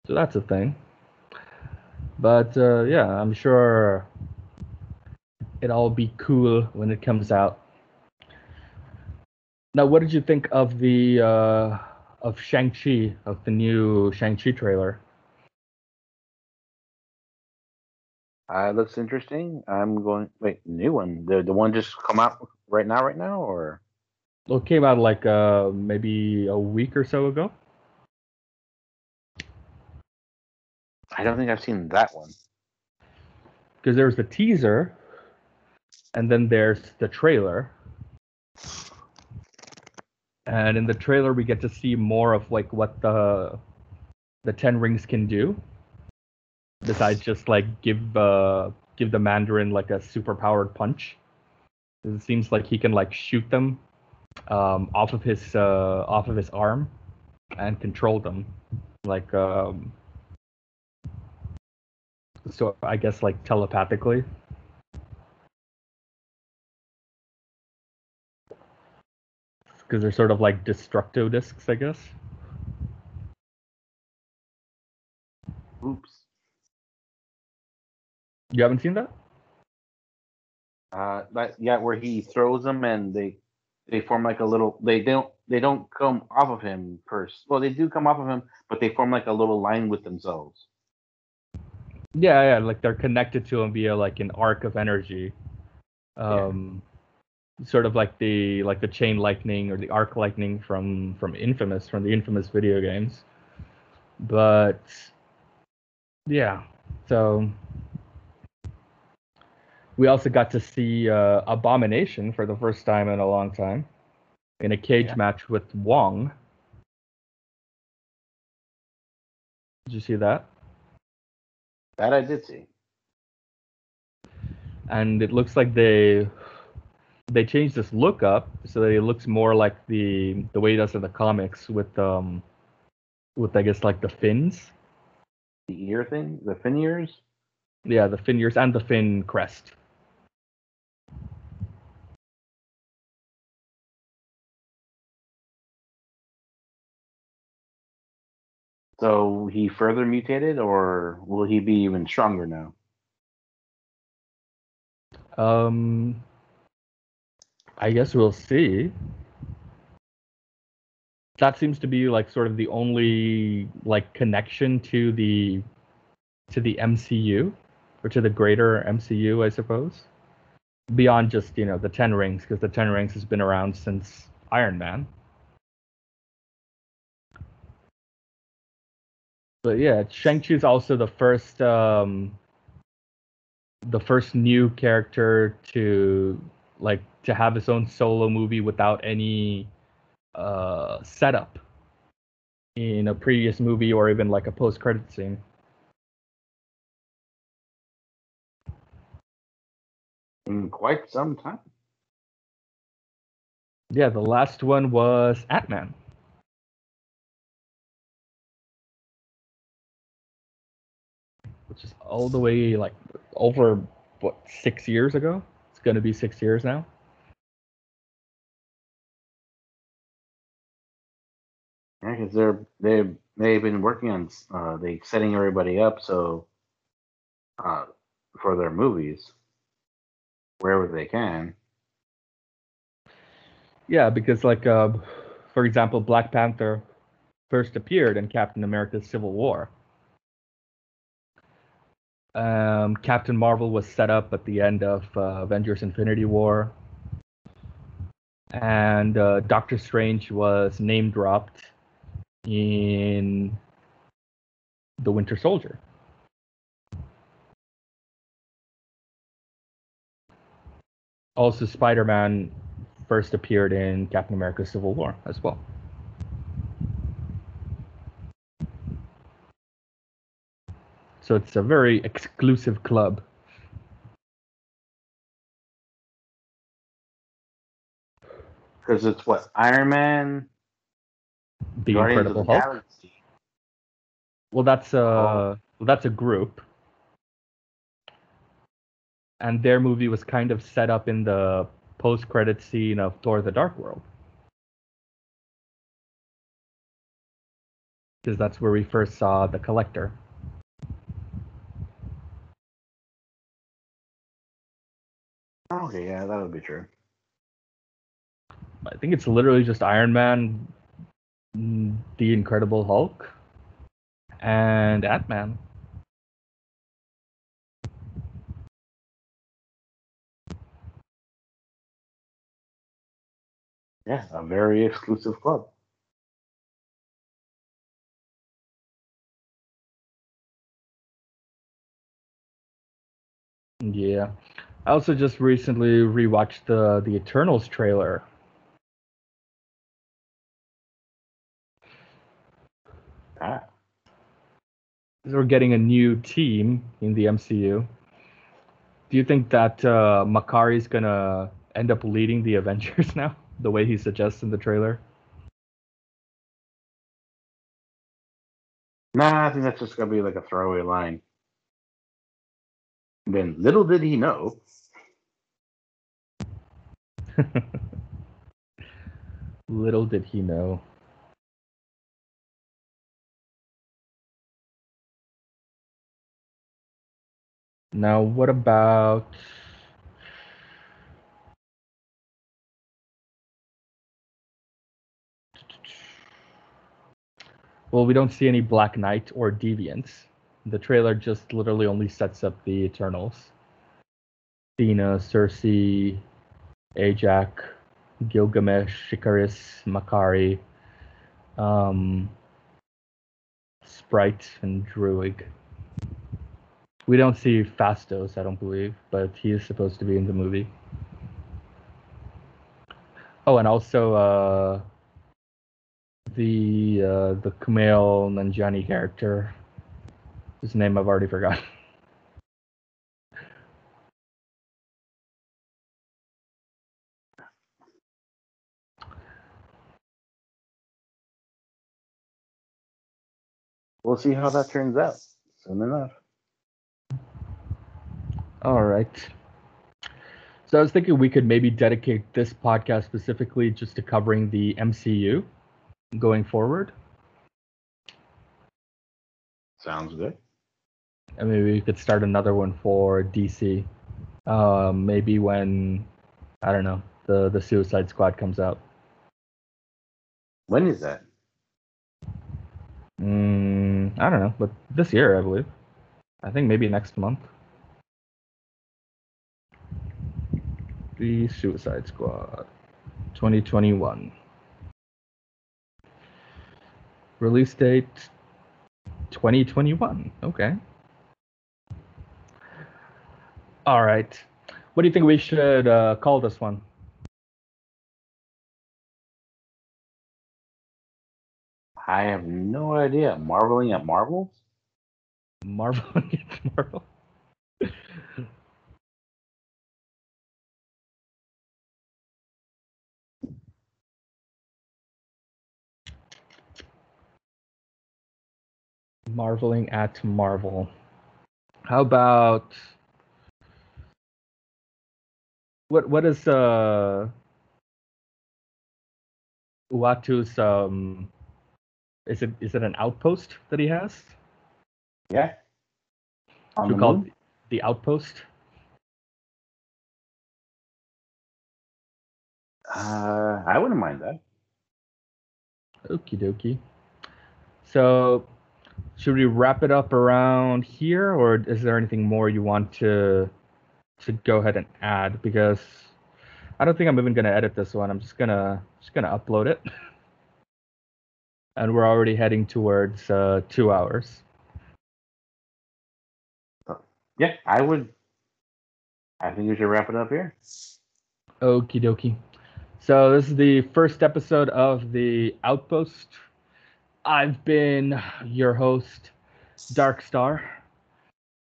So that's a thing. But uh, yeah, I'm sure it'll be cool when it comes out. Now, what did you think of the uh, of Shang Chi of the new Shang Chi trailer? Uh looks interesting. I'm going wait, new one. The the one just come out right now, right now, or Well, it came out like uh, maybe a week or so ago. I don't think I've seen that one. because there's the teaser and then there's the trailer and in the trailer we get to see more of like what the the 10 rings can do. Besides just like give uh give the mandarin like a super powered punch. It seems like he can like shoot them um off of his uh off of his arm and control them. Like um so I guess like telepathically. Because they're sort of like destructo discs, I guess. Oops. You haven't seen that? Uh, that yeah, where he throws them and they they form like a little. They don't they don't come off of him first. Well, they do come off of him, but they form like a little line with themselves. Yeah, yeah, like they're connected to him via like an arc of energy. Um sort of like the like the chain lightning or the arc lightning from from Infamous, from the Infamous video games. But yeah, so we also got to see uh, Abomination for the first time in a long time in a cage Yeah. match with Wong. Did you see that? That I did see. and it looks like they they changed this look up so that it looks more like the the way it does in the comics with um with I guess like the fins. The ear thing, the fin ears. Yeah, the fin ears and the fin crest. So he further mutated, or will he be even stronger now? Um, I guess we'll see. That seems to be like sort of the only like connection to the to the MCU or to the greater MCU, I suppose. Beyond just you know the Ten Rings, because the Ten Rings has been around since Iron Man. But yeah, Shang Chi is also the first um, the first new character to like to have his own solo movie without any uh, setup in a previous movie or even like a post credit scene. In quite some time. Yeah, the last one was Ant Man. Which is all the way like over what six years ago? It's gonna be six years now. Yeah, because they're they they've been working on uh, they setting everybody up so uh, for their movies wherever they can. Yeah, because like uh, for example, Black Panther first appeared in Captain America's Civil War. Um, Captain Marvel was set up at the end of uh, Avengers: Infinity War, and uh, Doctor Strange was name dropped in The Winter Soldier. Also, Spider-Man first appeared in Captain America: Civil War as well. So it's a very exclusive club. Because it's what Iron Man, The Guardians Incredible the Hulk. Galaxy. Well, that's a Oh. well, that's a group, and their movie was kind of set up in the post-credit scene of Thor: The Dark World, because that's where we first saw the Collector. Okay, yeah, that would be true. I think it's literally just Iron Man, mm, the Incredible Hulk, and Ant Man. Yeah, a very exclusive club. Yeah. I also just recently rewatched the the Eternals trailer. Ah, We're getting a new team in the MCU. Do you think that uh, is gonna end up leading the Avengers now, the way he suggests in the trailer? nah, I think that's just gonna be like a throwaway line. Then little did he know. Little did he know. Now, what about Well, we don't see any Black Knight or Deviants. The trailer just literally only sets up the Eternals. Athena, Sersi, Ajak, Gilgamesh, Icarus, Makkari, um, Sprite, and Druig. We don't see Phastos, I don't believe, but he is supposed to be in the movie. Oh, and also uh, the uh, the Kumail Nanjiani character, whose name I've already forgotten. we'll see how that turns out soon enough. All right. So I was thinking we could maybe dedicate this podcast specifically just to covering the MCU going forward. Sounds good. And maybe we could start another one for DC. Um, maybe when I don't know the the Suicide Squad comes out. When is that? Mm, I don't know, but this year I believe. I think maybe next month. The Suicide Squad, 2021. Release date 2021. Okay. All right. What do you think we should uh, call this one? I have no idea. Marveling at Marvels? Marveling at Marvel. Marveling at Marvel. How about what what is uh Uatu's um is it is it an outpost that he has? Yeah. On we the call moon? it the outpost? Uh, I wouldn't mind that. Okie dokie. So, should we wrap it up around here, or is there anything more you want to to go ahead and add? Because I don't think I'm even gonna edit this one. I'm just gonna just gonna upload it, and we're already heading towards uh, two hours. Yeah, I would. I think we should wrap it up here. Okie dokie. So this is the first episode of the Outpost. I've been your host, Dark Star,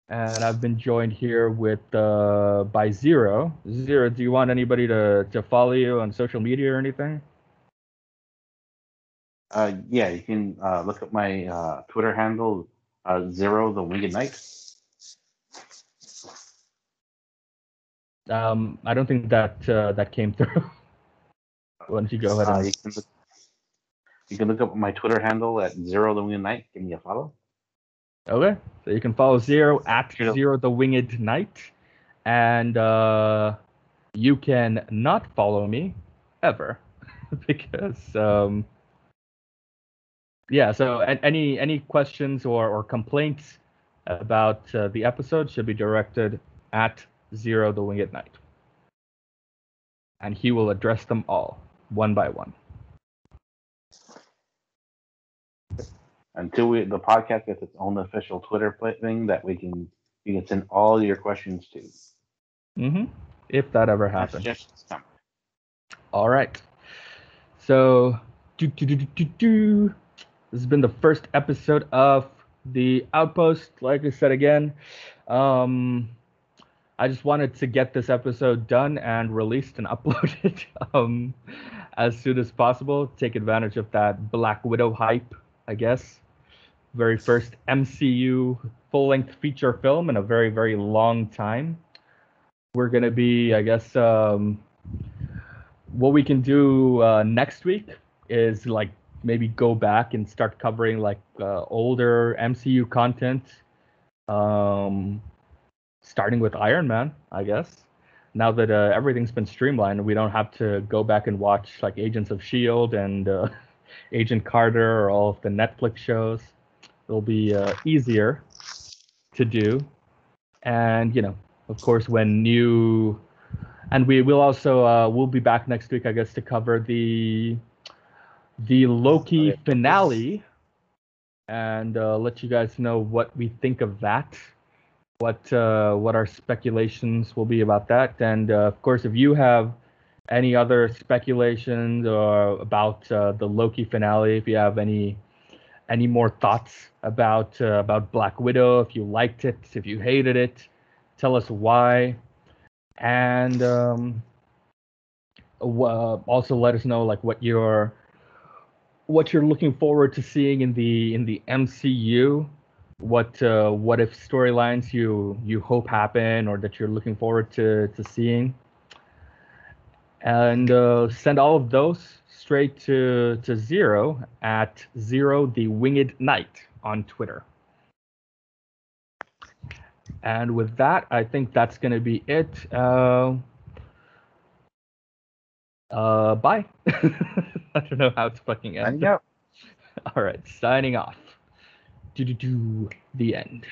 and I've been joined here with uh, by Zero. Zero, do you want anybody to to follow you on social media or anything? Uh, yeah, you can uh, look up my uh, Twitter handle, uh, Zero the Winged Knight. Um, I don't think that uh, that came through. Why don't you go ahead Uh, and you, can look, you can look up my Twitter handle at Zero the Winged Knight. Give me a follow. Okay, so you can follow Zero at Sure. Zero the Winged Knight, and uh, you can not follow me ever because um, yeah. So any any questions or or complaints about uh, the episode should be directed at Zero the Winged Knight, and he will address them all one by one. Until we the podcast gets its own official Twitter thing that we can you can send all your questions to. hmm If that ever happens. All right. So, do, do, do, do, do, do. This has been the first episode of the Outpost. Like I said again, um, I just wanted to get this episode done and released and uploaded um, as soon as possible. Take advantage of that Black Widow hype, I guess. Very first MCU full length feature film in a very, very long time. We're going to be, I guess, um, what we can do uh, next week is like maybe go back and start covering like uh, older MCU content, um, starting with Iron Man, I guess. Now that uh, everything's been streamlined, we don't have to go back and watch like Agents of Shield and uh, Agent Carter or all of the Netflix shows. It'll be uh, easier to do, and you know, of course, when new and we will also uh, we'll be back next week, I guess, to cover the the Loki finale and uh, let you guys know what we think of that, what uh, what our speculations will be about that, and uh, of course, if you have any other speculations or about uh, the Loki finale, if you have any any more thoughts about uh, about Black Widow, if you liked it, if you hated it, tell us why and um, also let us know like what your what you're looking forward to seeing in the in the MCU, what uh, what if storylines you you hope happen or that you're looking forward to to seeing, and uh, send all of those straight to to Zero at Zero the Winged Knight on Twitter. And with that, I think that's going to be it. Uh, uh, bye. I don't know how it's fucking end. All right, signing off. Do do do. The end.